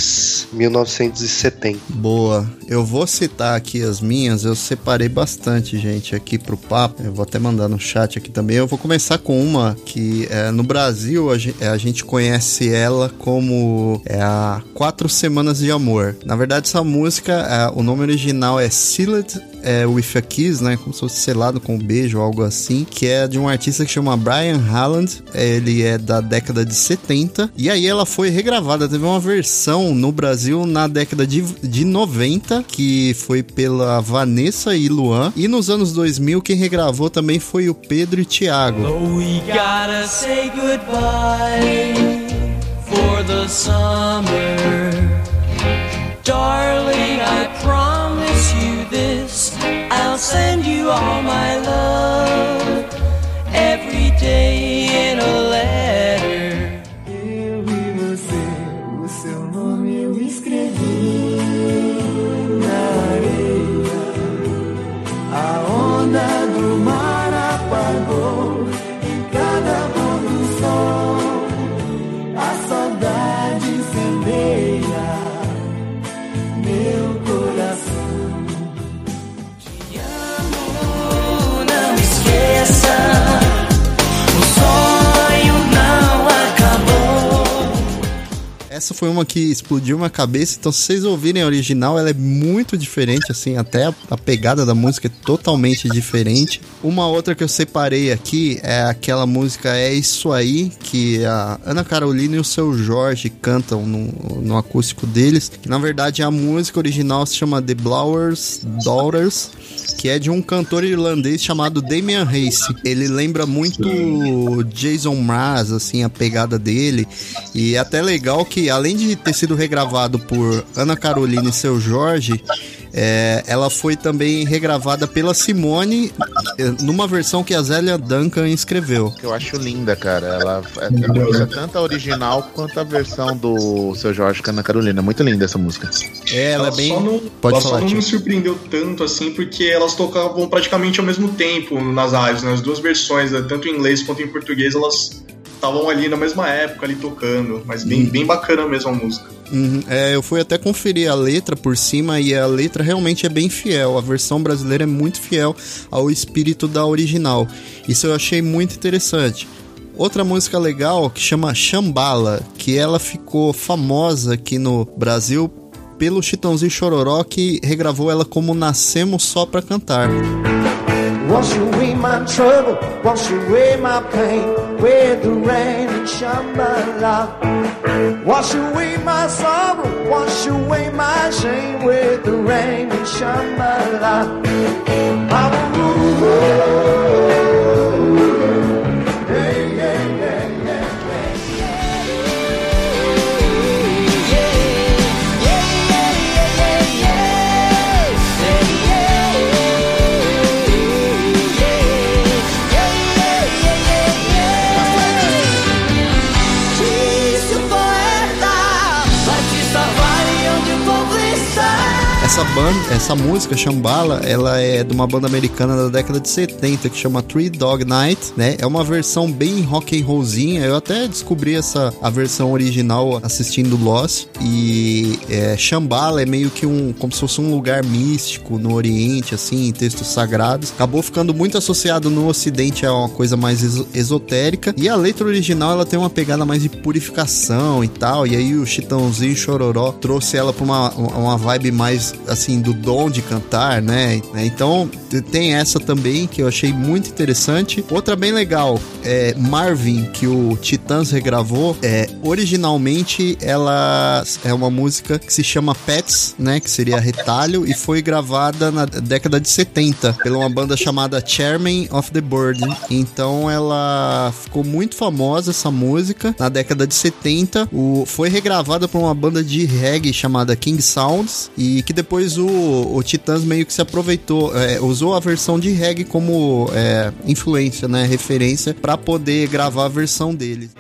1970. Boa. Eu vou citar aqui as minhas, eu separei bastante, gente, aqui pro papo. Eu vou até mandar no chat aqui também. Eu vou começar com uma que é, no Brasil a gente, a gente conhece ela como é, a Quatro Semanas de Amor. Na verdade, essa música, é, o nome original é Sealed é, with a Kiss, né? Como se fosse selado com um beijo ou algo assim. Que é de um artista que chama Brian Halland. Ele é da década de 70. E aí ela foi regravada. Teve uma versão no Brasil na década de, de 90, que foi pela Vanessa e Luan. E nos anos 2000, quem regravou também foi o Pedro e Thiago. Oh, we gotta say goodbye for the summer. Darling, I promise you this, I'll send you all my love every day in a letter. Essa foi uma que explodiu minha cabeça, então se vocês ouvirem a original, ela é muito diferente, assim, até a, a pegada da música é totalmente diferente. Uma outra que eu separei aqui é aquela música É Isso Aí, que a Ana Carolina e o seu Jorge cantam no, no acústico deles, que na verdade a música original se chama The Blowers Daughters, que é de um cantor irlandês chamado Damian Race. Ele lembra muito Jason Mraz, assim, a pegada dele. E é até legal que, além de ter sido regravado por Ana Carolina e seu Jorge, é, ela foi também regravada pela Simone é, numa versão que a Zélia Duncan escreveu. Eu acho linda, cara. Ela é, é tanto a original quanto a versão do seu Jorge Cana Carolina. Muito linda essa música. É, ela é bem. Só não, Pode ela falar, só não me surpreendeu tanto assim, porque elas tocavam praticamente ao mesmo tempo nas rádios, né? As duas versões, né? tanto em inglês quanto em português, elas estavam ali na mesma época, ali tocando. Mas bem, bem bacana mesmo a música. Uhum. É, eu fui até conferir a letra por cima e a letra realmente é bem fiel. A versão brasileira é muito fiel ao espírito da original. Isso eu achei muito interessante. Outra música legal que chama Chambala, que ela ficou famosa aqui no Brasil pelo Chitãozinho Chororó que regravou ela como Nascemos Só Pra Cantar. Wash away my trouble, wash away my pain with the rain and Shambhala. Wash away my sorrow, wash away my shame with the rain and Shambhala. Yeah, Essa banda, essa música Chambala, ela é de uma banda americana da década de 70 que chama Three Dog Night, né? É uma versão bem rock and rollzinha. Eu até descobri essa a versão original assistindo Lost e é, Shambhala é meio que um como se fosse um lugar místico no Oriente, assim, em textos sagrados. Acabou ficando muito associado no Ocidente a uma coisa mais esotérica e a letra original ela tem uma pegada mais de purificação e tal. E aí o Chitãozinho Chororó trouxe ela pra uma, uma vibe mais assim do dom de cantar, né? Então t- tem essa também que eu achei muito interessante. Outra bem legal é Marvin que o Titãs regravou. É originalmente ela é uma música que se chama Pets, né? Que seria retalho e foi gravada na década de 70 pela uma banda chamada Chairman of the Bird. Então ela ficou muito famosa essa música na década de 70. O, foi regravada por uma banda de reggae chamada King Sounds e que depois o, o Titãs meio que se aproveitou, é, usou a versão de reggae como é, influência, né, referência para poder gravar a versão dele.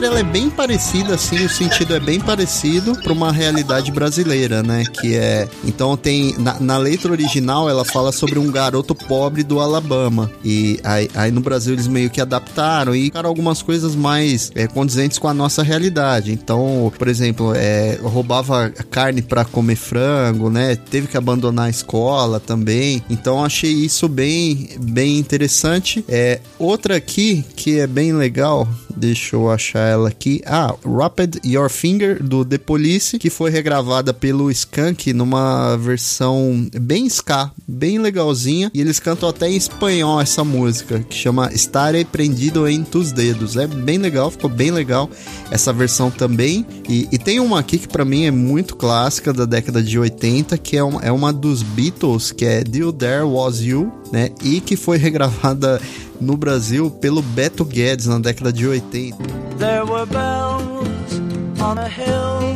Letra ela é bem parecida, assim, o sentido é bem parecido para uma realidade brasileira, né? Que é. Então tem. Na, na letra original ela fala sobre um garoto pobre do Alabama. E aí, aí no Brasil eles meio que adaptaram e ficaram algumas coisas mais é, condizentes com a nossa realidade. Então, por exemplo, é, roubava carne para comer frango, né? Teve que abandonar a escola também. Então achei isso bem, bem interessante. É, outra aqui que é bem legal, deixa eu achar ela aqui. Ah, Rapid Your Finger do The Police, que foi regravada pelo Skank numa versão bem ska, bem legalzinha. E eles cantam até em espanhol essa música, que chama Estarei Prendido em Tus Dedos. É bem legal, ficou bem legal essa versão também. E, e tem uma aqui que pra mim é muito clássica da década de 80, que é uma, é uma dos Beatles, que é Till There Was You, né? E que foi regravada no Brasil pelo Beto Guedes na década de 80. There were bells on a hill,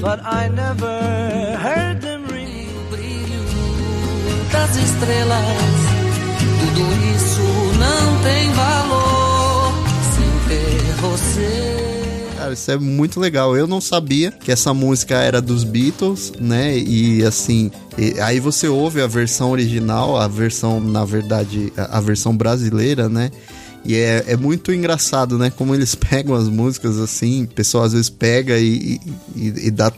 but I never heard them ring. O das estrelas, tudo isso não tem valor Cara, isso é muito legal. Eu não sabia que essa música era dos Beatles, né? E assim, e- aí você ouve a versão original, a versão, na verdade, a, versão brasileira, né? E é, é muito engraçado, né? Como eles *laughs* pegam as músicas assim, o pessoal às vezes pega e, e, e dá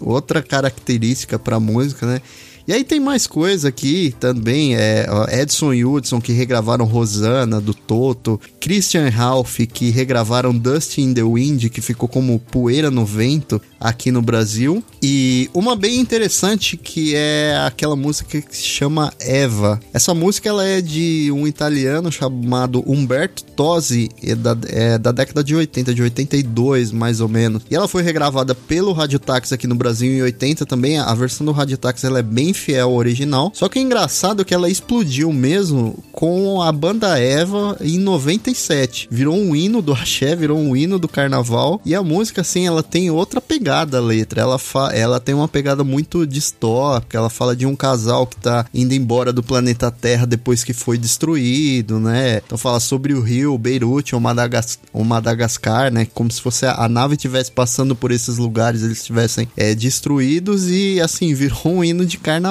outra característica pra música, né? E aí tem mais coisa aqui também, é Edson e Hudson que regravaram Rosana do Toto, Christian Ralph que regravaram Dust in the Wind, que ficou como Poeira no Vento aqui no Brasil, e uma bem interessante que é aquela música que se chama Eva. Essa música ela é de um italiano chamado Umberto Tosi, é da, é da década de 80, de 82 mais ou menos. E ela foi regravada pelo Radio Táxi aqui no Brasil em 80 também. A versão do Radio Táxi ela é bem fiel ao original. Só que é engraçado que ela explodiu mesmo com a banda Eva em 97. Virou um hino do *laughs* axé, virou um hino do carnaval. E a música, assim, ela tem outra pegada, a letra. Ela, fa ela tem uma pegada muito distópica. Ela fala de um casal que tá indo embora do planeta Terra depois que foi destruído, né? Então fala sobre o rio Beirute ou Madagas ou Madagascar, né? Como se fosse a, nave estivesse passando por esses lugares, eles estivessem é, destruídos e assim *laughs* virou um hino de carnaval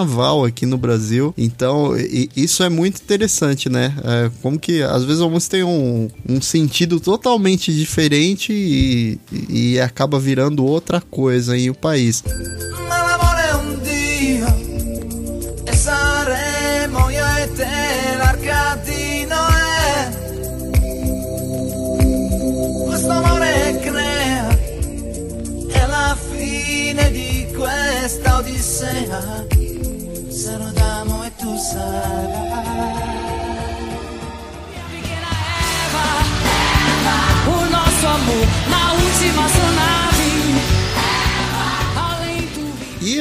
aqui no Brasil. Então e- isso é muito interessante, né? É, como que às vezes a música tem um, um sentido totalmente diferente e, e acaba virando outra coisa em o país. Questo. Sarò d'amo e tu sarai.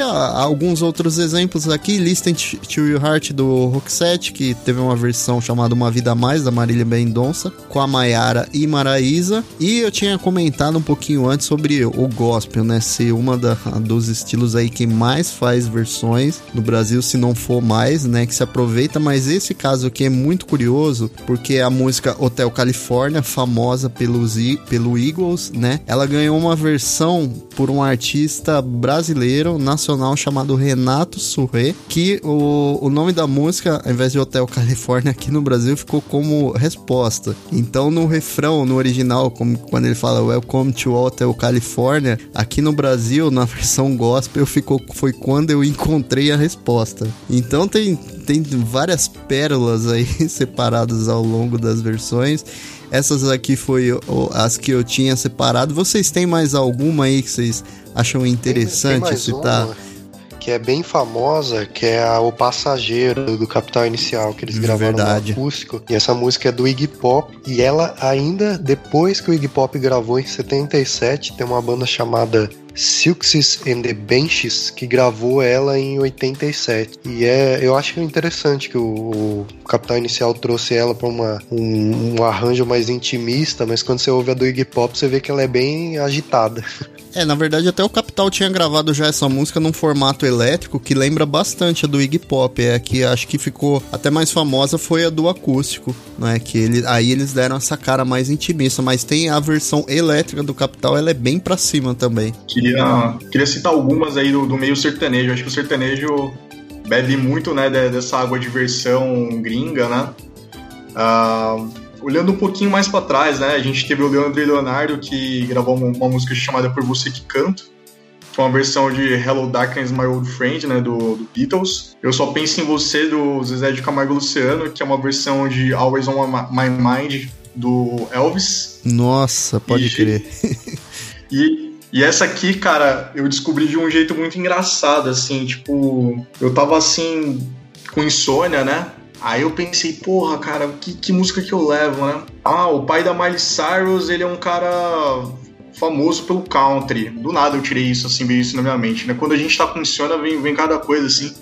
Alguns outros exemplos aqui, Listen to Your Heart do Roxette, que teve uma versão chamada Uma Vida a Mais, da Marília Mendonça, com a Maiara e Maraísa. E eu tinha comentado um pouquinho antes sobre o gospel, né? Ser uma da- dos estilos aí que mais faz versões no Brasil, se não for mais, né? Que se aproveita, mas esse caso aqui é muito curioso, porque a música Hotel California, famosa pelos, pelo Eagles, né? Ela ganhou uma versão por um artista brasileiro, nacional, chamado Renato Surré, que o, o nome da música, ao invés de Hotel California aqui no Brasil, ficou como resposta. Então, no refrão, no original, como quando ele fala Welcome to Hotel California, aqui no Brasil, na *laughs* versão gospel, ficou, foi quando eu encontrei a resposta. Então, tem, tem várias pérolas aí *laughs* separadas ao longo das versões. Essas aqui foi as que eu tinha separado. Vocês têm mais alguma aí que vocês acham Tem interessante mais citar? uma que é bem famosa, que é a O Passageiro do Capital Inicial, que eles gravaram Verdade. no acústico. E essa música é do Iggy Pop. E ela ainda, depois que o Iggy Pop gravou em 77, tem uma banda chamada Silks and the Benches que gravou ela em 87. E é, eu acho interessante que o, o Capital Inicial trouxe ela para um, um arranjo mais intimista, mas quando você ouve a do Iggy Pop, você vê que ela é bem agitada. *laughs* É, na verdade, até o Capital tinha gravado já essa música num formato elétrico que lembra bastante a do Iggy Pop. É que acho que ficou até mais famosa foi a do acústico, né? Que ele, aí eles deram essa cara mais intimista, mas tem a versão elétrica do Capital, ela é bem pra cima também. Queria, queria citar algumas aí do, do meio sertanejo. Acho que o sertanejo bebe muito, né, de- dessa água de versão gringa, né? Ah, olhando um pouquinho mais pra trás, né, a gente teve o Leandro e Leonardo que gravou uma, uma música chamada Por Você Que Canto, que é uma versão de Hello Darkness, My Old Friend, né, do, do Beatles. Eu Só Penso em Você, do Zezé de Camargo Luciano, que é uma versão de Always On My Mind, do Elvis. Nossa, pode E- crer. *laughs* E, e essa aqui, cara, eu descobri de um jeito muito engraçado, assim, tipo, eu tava assim, com insônia, né? Aí eu pensei, porra, cara, que, que música que eu levo, né? Ah, o pai da Miley Cyrus, ele é um cara famoso pelo country. Do nada eu tirei isso, assim, veio isso na minha mente, né? Quando a gente tá com insônia, vem, vem cada coisa, assim.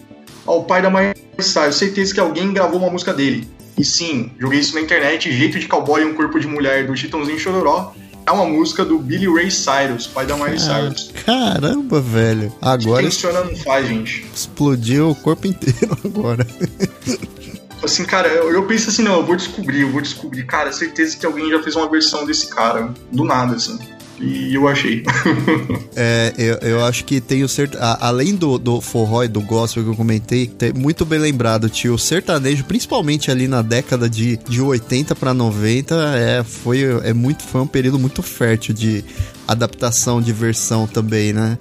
Ó, o pai da Miley Cyrus, certeza que alguém gravou uma música dele. E sim, joguei isso na internet, Jeito de Cowboy e um Corpo de Mulher, do Chitãozinho Chororó. É uma música do Billy Ray Cyrus, pai da Miley Cyrus. Caramba, velho. Agora Funciona não faz, gente. explodiu o corpo inteiro *laughs* agora. Assim, cara, eu, eu penso assim, não, eu vou descobrir, eu vou descobrir. Cara, certeza que alguém já fez uma versão desse cara, do nada, assim. E eu achei. *laughs* É, eu, eu acho que tem o além do, do forró e do gospel que eu comentei, tem muito bem lembrado, tio, o sertanejo, principalmente ali na década de, de 80 para 90, é, foi, é muito, foi um período muito fértil de adaptação de versão também, né?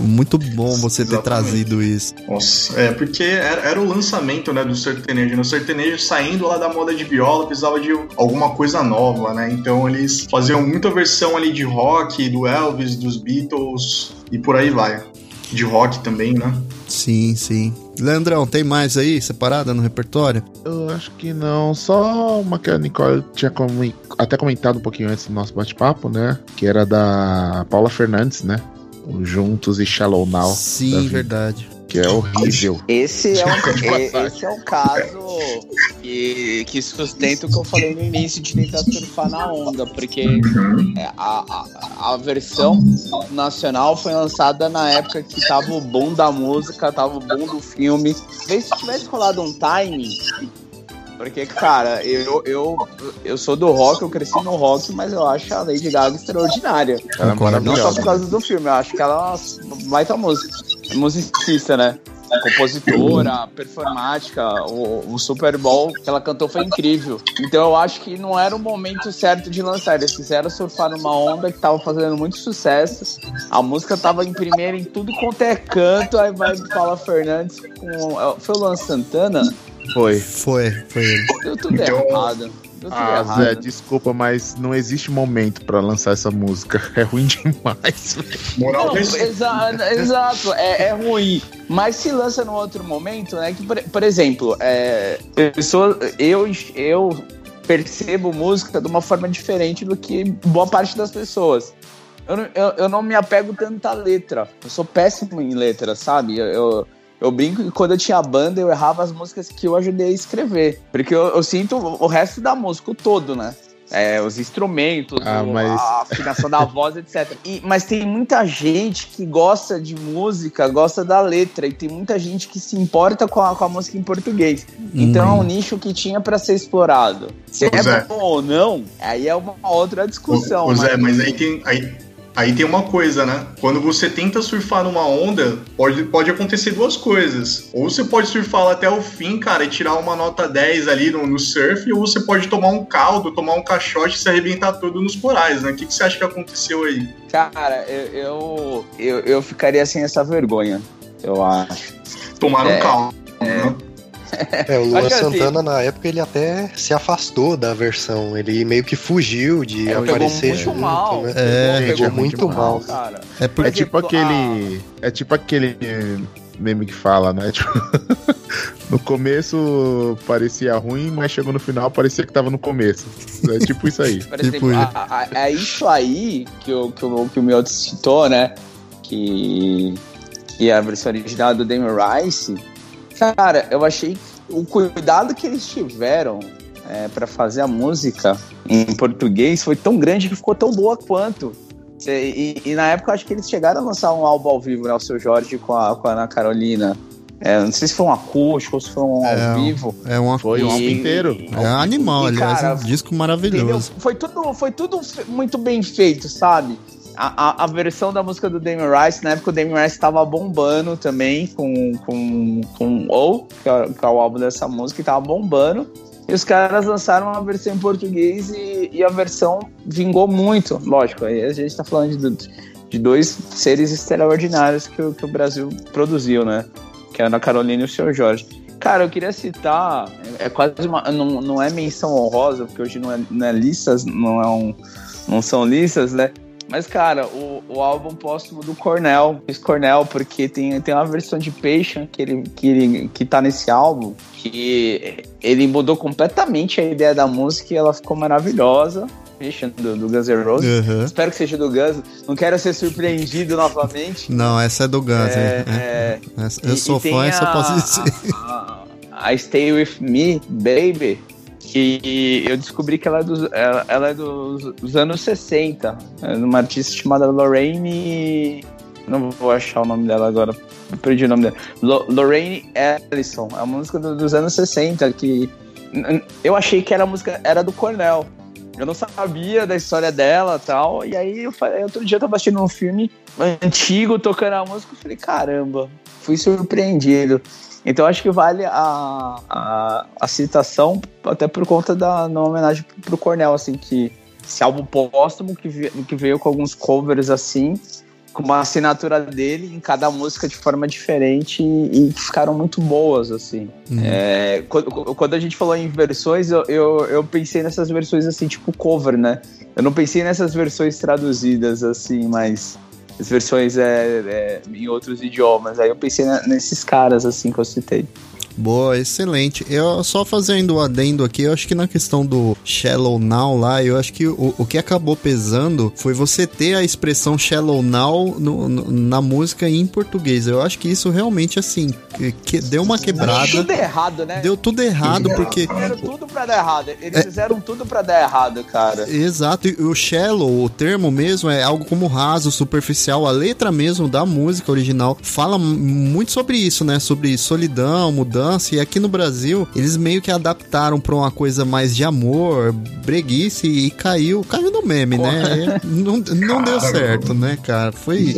Muito bom você ter Exatamente. trazido isso. Nossa, é porque era, era o lançamento, né, do sertanejo. No sertanejo, saindo lá da moda de viola, precisava de alguma coisa nova, né? Então eles faziam muita versão ali de rock, do Elvis, dos Beatles e por aí vai. De rock também, né? Sim, sim. Leandrão, tem mais aí separada no repertório? Eu acho que não. Só uma que a Nicole tinha até comentado um pouquinho antes do nosso bate-papo, né? Que era da Paula Fernandes, né? O Juntos e Shallow Now. Sim, verdade. Que é horrível. Esse é, um, *laughs* esse é um caso que, que sustenta o que eu falei no início de tentar surfar na onda, porque é, a, a, a versão nacional foi lançada na época que tava o boom da música, tava o boom do filme. Talvez se tivesse rolado um timing. Porque, cara, eu, eu, eu sou do rock, eu cresci no rock, mas eu acho a Lady Gaga extraordinária. Ela é Não só maravilhosa. por causa do filme, eu acho que ela é uma baita música. Musicista, né? Compositora, performática, o, o Super Bowl que ela cantou foi incrível. Então eu acho que não era o momento certo de lançar. Eles quiseram surfar numa onda que tava fazendo muito sucesso. A música tava em primeira em tudo quanto é canto. Aí vai Paula Fernandes com. é, Foi o Luan Santana? Foi. Foi, foi ele. Deu tudo Então- errado. Ah, errado. Zé, desculpa, mas não existe momento pra lançar essa música. *laughs* É ruim demais. velho. Moral Não, exa- exato, é, é ruim. Mas se lança num outro momento, né? Que, por, por exemplo, é, pessoa, eu, eu percebo música de uma forma diferente do que boa parte das pessoas. Eu, não- eu, eu não me apego tanto à letra. Eu sou péssimo em letra, sabe? Eu, eu, eu brinco que quando eu tinha banda, eu errava as músicas que eu ajudei a escrever. Porque eu, eu sinto o resto da música, o todo, né? É, os instrumentos, Ah, o- mas- a afinação da voz, etc. E- mas tem muita gente que gosta de música, gosta da letra, e tem muita gente que se importa com a, com a música em português. Então é um nicho que tinha pra ser explorado. Se Zé. é bom ou não, aí é uma outra discussão. Zé, mas- mas aí tem, aí, aí tem uma coisa, né? Quando você tenta surfar numa onda, pode, pode acontecer duas coisas. Ou você pode surfar até o fim, cara, e tirar uma nota 10 ali no, no surf, ou você pode tomar um caldo, tomar um caixote e se arrebentar todo nos corais, né? O que, que você acha que aconteceu aí? Cara, eu, eu, eu, eu ficaria sem essa vergonha, eu acho. Tomaram É, um caldo, né? É, o *laughs* Luan assim- Santana, na época, ele até se afastou da versão. Ele meio que fugiu de É, pegou aparecer muito junto, mal. né? É, pegou, é muito mal. cara. É É porque. tipo exemplo, aquele. É tipo aquele meme que fala, né? *laughs* Tipo, no começo parecia ruim, mas chegou no final parecia que tava no começo. É tipo isso aí. *laughs* Por Tipo a- a- é isso aí que o, que o, que o Mioto citou, né? Que, que é a versão original do Damon Rice. Cara, eu achei o cuidado que eles tiveram é, para fazer a música em português foi tão grande que ficou tão boa quanto. E, e- e na época eu acho que eles chegaram a lançar um álbum ao vivo, né? O seu Jorge com a, com a Ana Carolina. É, não sei se foi um acústico ou se foi um É, ao vivo. É uma Foi um E- álbum inteiro. É um animal, E, aliás, cara, um disco Entendeu? maravilhoso. Foi tudo, foi tudo muito bem feito, sabe? A, a, versão da música do Damien Rice, na época o Damien Rice tava bombando também com, com, com O, que é, que é o álbum dessa música, e tava bombando. E os caras lançaram uma versão em português e, e a versão vingou muito. Lógico, aí a gente tá falando de, de dois seres extraordinários que, o- que o Brasil produziu, né? Que é a Carolina e o Seu Jorge. Cara, eu queria citar, é quase uma, não, não é menção honrosa, porque hoje não é, não é listas, não, é um, não são listas, né? Mas, cara, o, o álbum póstumo do Cornell, Chris Cornell, porque tem, tem uma versão de Patient que, ele, que, ele, que tá nesse álbum, que ele mudou completamente a ideia da música e ela ficou maravilhosa. Suspicion, do, do Guns N' Roses. Uhum. Espero que seja do Guns. Não quero ser surpreendido novamente. *laughs* Não, essa é do Guns, É, é, é. Eu E- sou e fã, a- posso dizer. A, a Stay With Me, Baby, que eu descobri que ela é dos, ela, ela é dos, dos anos 60. É uma artista chamada Lorraine. Não vou achar o nome dela agora. Perdi o nome dela. Lo- Lorraine Ellison. É uma música do- dos anos 60 que. Eu achei que era música era do Cornell. Eu não sabia da história dela tal. E aí, eu outro dia eu tava assistindo um filme antigo, tocando a música, eu falei, caramba, fui surpreendido. Então acho que vale a, a, a citação, até por conta da na homenagem pro Cornell, assim, que esse álbum póstumo que, que veio com alguns covers assim, com uma assinatura dele em cada música de forma diferente e, e que ficaram muito boas, assim. Uhum. É, quando, quando a gente falou em versões, eu, eu, eu pensei nessas versões assim, tipo cover, né? Eu não pensei nessas versões traduzidas, assim, mas as versões é, é, em outros idiomas. Aí eu pensei na- nesses caras, assim, que eu citei. Boa, excelente. Eu só fazendo o adendo aqui, eu acho que na questão do Shallow Now lá, eu acho que o, o que acabou pesando foi você ter a expressão Shallow Now no- no- na música em português. Eu acho que isso realmente, assim, que, que deu uma quebrada. Tudo errado, né? Deu tudo errado, porque. Fizeram tudo pra dar errado. Eles fizeram tudo pra dar errado, cara. Exato, e o shallow, o termo mesmo, é algo como raso, superficial. A letra mesmo da música original fala muito sobre isso, né? Sobre solidão, mudança. E aqui no Brasil, eles meio que adaptaram pra uma coisa mais de amor, breguice e caiu, caiu no meme, né? Não não deu certo, né, cara? Foi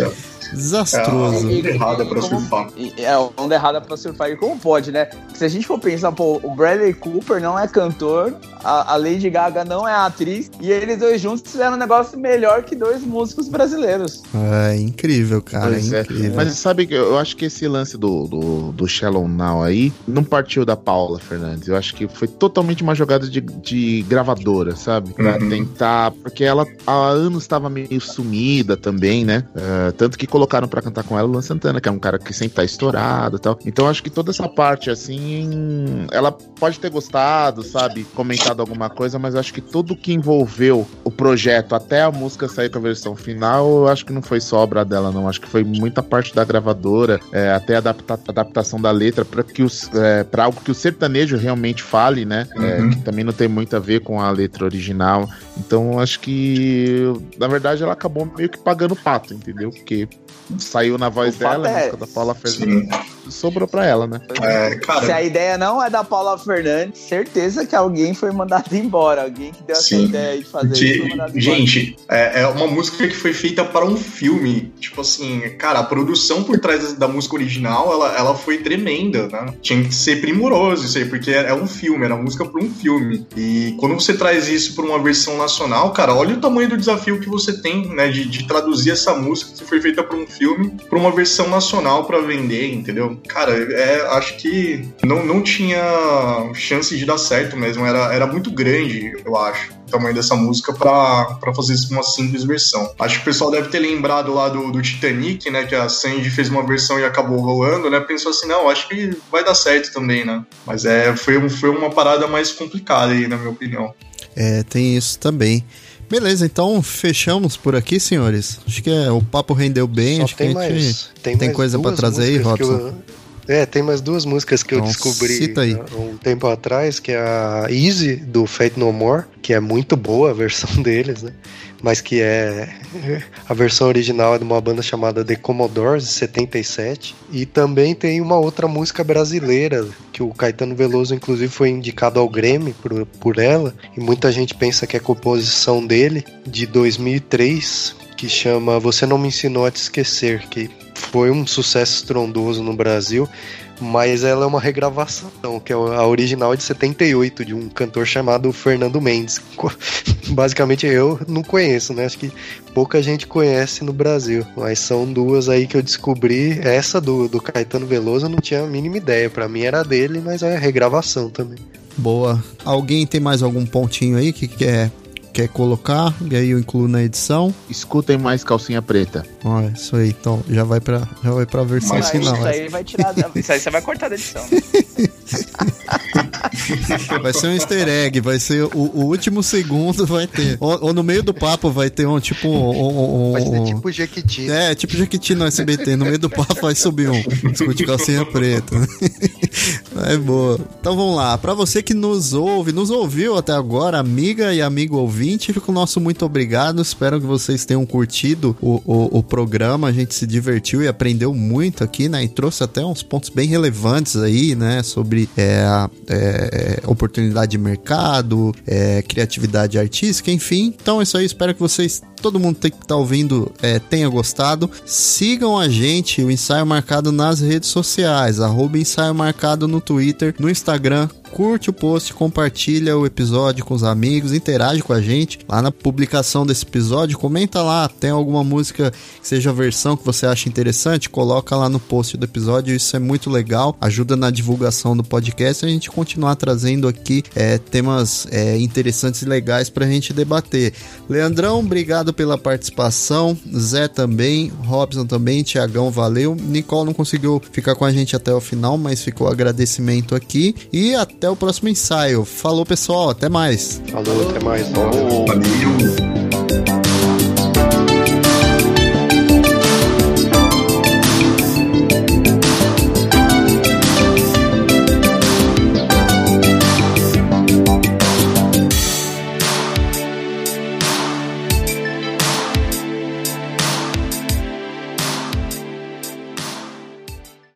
desastroso. É, onda errada pra Como- surfar. É, onda errada pra surfar. E como pode, né? Se a gente for pensar, pô, o Bradley Cooper não é cantor, a, a Lady Gaga não é atriz, e eles dois juntos fizeram um negócio melhor que dois músicos brasileiros. É incrível, cara, é. incrível. Mas sabe que eu acho que esse lance do, do, do Shallow Now aí não partiu da Paula Fernandes. Eu acho que foi totalmente uma jogada de, de gravadora, sabe? Pra Uhum. tentar. Porque ela há anos estava meio sumida também, né? É, tanto que colocaram pra cantar com ela o Luan Santana, que é um cara que sempre tá estourado e tal. Então acho que toda essa parte, assim. Ela pode ter gostado, sabe? Comentado alguma coisa, mas acho que tudo que envolveu o projeto até a música sair com a versão final, eu acho que não foi só obra dela, não. Acho que foi muita parte da gravadora, é, até a adapta- adaptação da letra para que os é, para algo que o sertanejo realmente fale, né? É, Uhum. que também não tem muito a ver com a letra original. Então acho que na verdade ela acabou meio que pagando pato, entendeu? Porque saiu na voz O dela, a é- música da Paula Fernandes sobrou pra ela, né? É, cara, Se a ideia não é da Paula Fernandes, certeza que alguém foi mandado *laughs* embora. Alguém que deu essa Sim. ideia de fazer De- isso foi gente, é, é uma música que foi feita para um filme. Tipo assim, cara, a produção por trás da música original, ela, ela foi tremenda, né? Tinha que ser primoroso isso aí, porque é um filme, era música para um filme. E quando você traz isso para uma versão nacional, cara, olha o tamanho do desafio que você tem, né? De, de traduzir essa música que foi feita para um filme para uma versão nacional para vender, entendeu? Cara, é, acho que não, não tinha chance de dar certo mesmo. Era, era muito grande, eu acho tamanho dessa música pra fazer uma simples versão. Acho que o pessoal deve ter lembrado lá do, do Titanic, né? Que a Sandy fez uma versão e acabou rolando, né? Pensou assim, não, acho que vai dar certo também, né? Mas é, foi, foi uma parada mais complicada aí, na minha opinião. É, tem isso também. Beleza, então fechamos por aqui, senhores. Acho que é, o papo rendeu bem. Só acho tem que a gente mais. Tem, tem mais coisa pra duas trazer aí, Robson. eu- É, tem mais duas músicas que eu Então, descobri aí. há um tempo atrás, que é a Easy, do Fate No More, que é muito boa a versão *laughs* deles, né? Mas que é. A versão original é de uma banda chamada The Commodores, de 77. E também tem uma outra música brasileira, que o Caetano Veloso, inclusive, foi indicado ao Grêmio por, por ela. E muita gente pensa que é composição dele, de 2003, que chama Você Não Me Ensinou a Te Esquecer, que foi um sucesso estrondoso no Brasil, mas ela é uma regravação, que é a original é de 78, de um cantor chamado Fernando Mendes. *laughs* Basicamente eu não conheço, né? Acho que pouca gente conhece no Brasil, mas são duas aí que eu descobri. Essa do, do Caetano Veloso eu não tinha a mínima ideia, pra mim era dele, mas é regravação também. Boa. Alguém tem mais algum pontinho aí que quer, quer colocar? E aí eu incluo na edição. Escutem mais calcinha preta. Ó, isso aí, então já vai pra, já vai pra versão Mas final. isso aí vai tirar. da- *laughs* Isso aí você vai cortar da edição. *laughs* Vai ser um easter egg, vai ser o, o último segundo vai ter. Ou, ou no meio do papo vai ter um tipo um, um- Vai ser tipo Jequiti. É, tipo Jequiti no SBT, no meio do papo vai subir um. Discute calcinha preta. *laughs* É boa. Então vamos lá. Pra você que nos ouve, nos ouviu até agora, amiga e amigo ouvinte, fica o nosso muito obrigado. Espero que vocês tenham curtido o, o, o programa. A gente se divertiu e aprendeu muito aqui, né? E trouxe até uns pontos bem relevantes aí, né? Sobre é, a- é, oportunidade de mercado, é, criatividade artística, enfim. Então é isso aí. Espero que vocês todo mundo que tá ouvindo é, tenha gostado. Sigam a gente, o Ensaio Marcado nas redes sociais, arroba Ensaio Marcado no Twitter, no Instagram. Curte o post, compartilha o episódio com os amigos, interage com a gente lá na publicação desse episódio. Comenta lá, tem alguma música que seja a versão que você acha interessante, coloca lá no post do episódio. Isso é muito legal, ajuda na divulgação do podcast e a gente continuar trazendo aqui é, temas é, interessantes e legais pra gente debater. Leandrão, obrigado pela participação. Zé também, Robson também, Tiagão, valeu. Nicole não conseguiu ficar com a gente até o final, mas ficou agradecimento aqui. E até o próximo ensaio. Falou, pessoal, até mais. Falou, até mais. Valeu.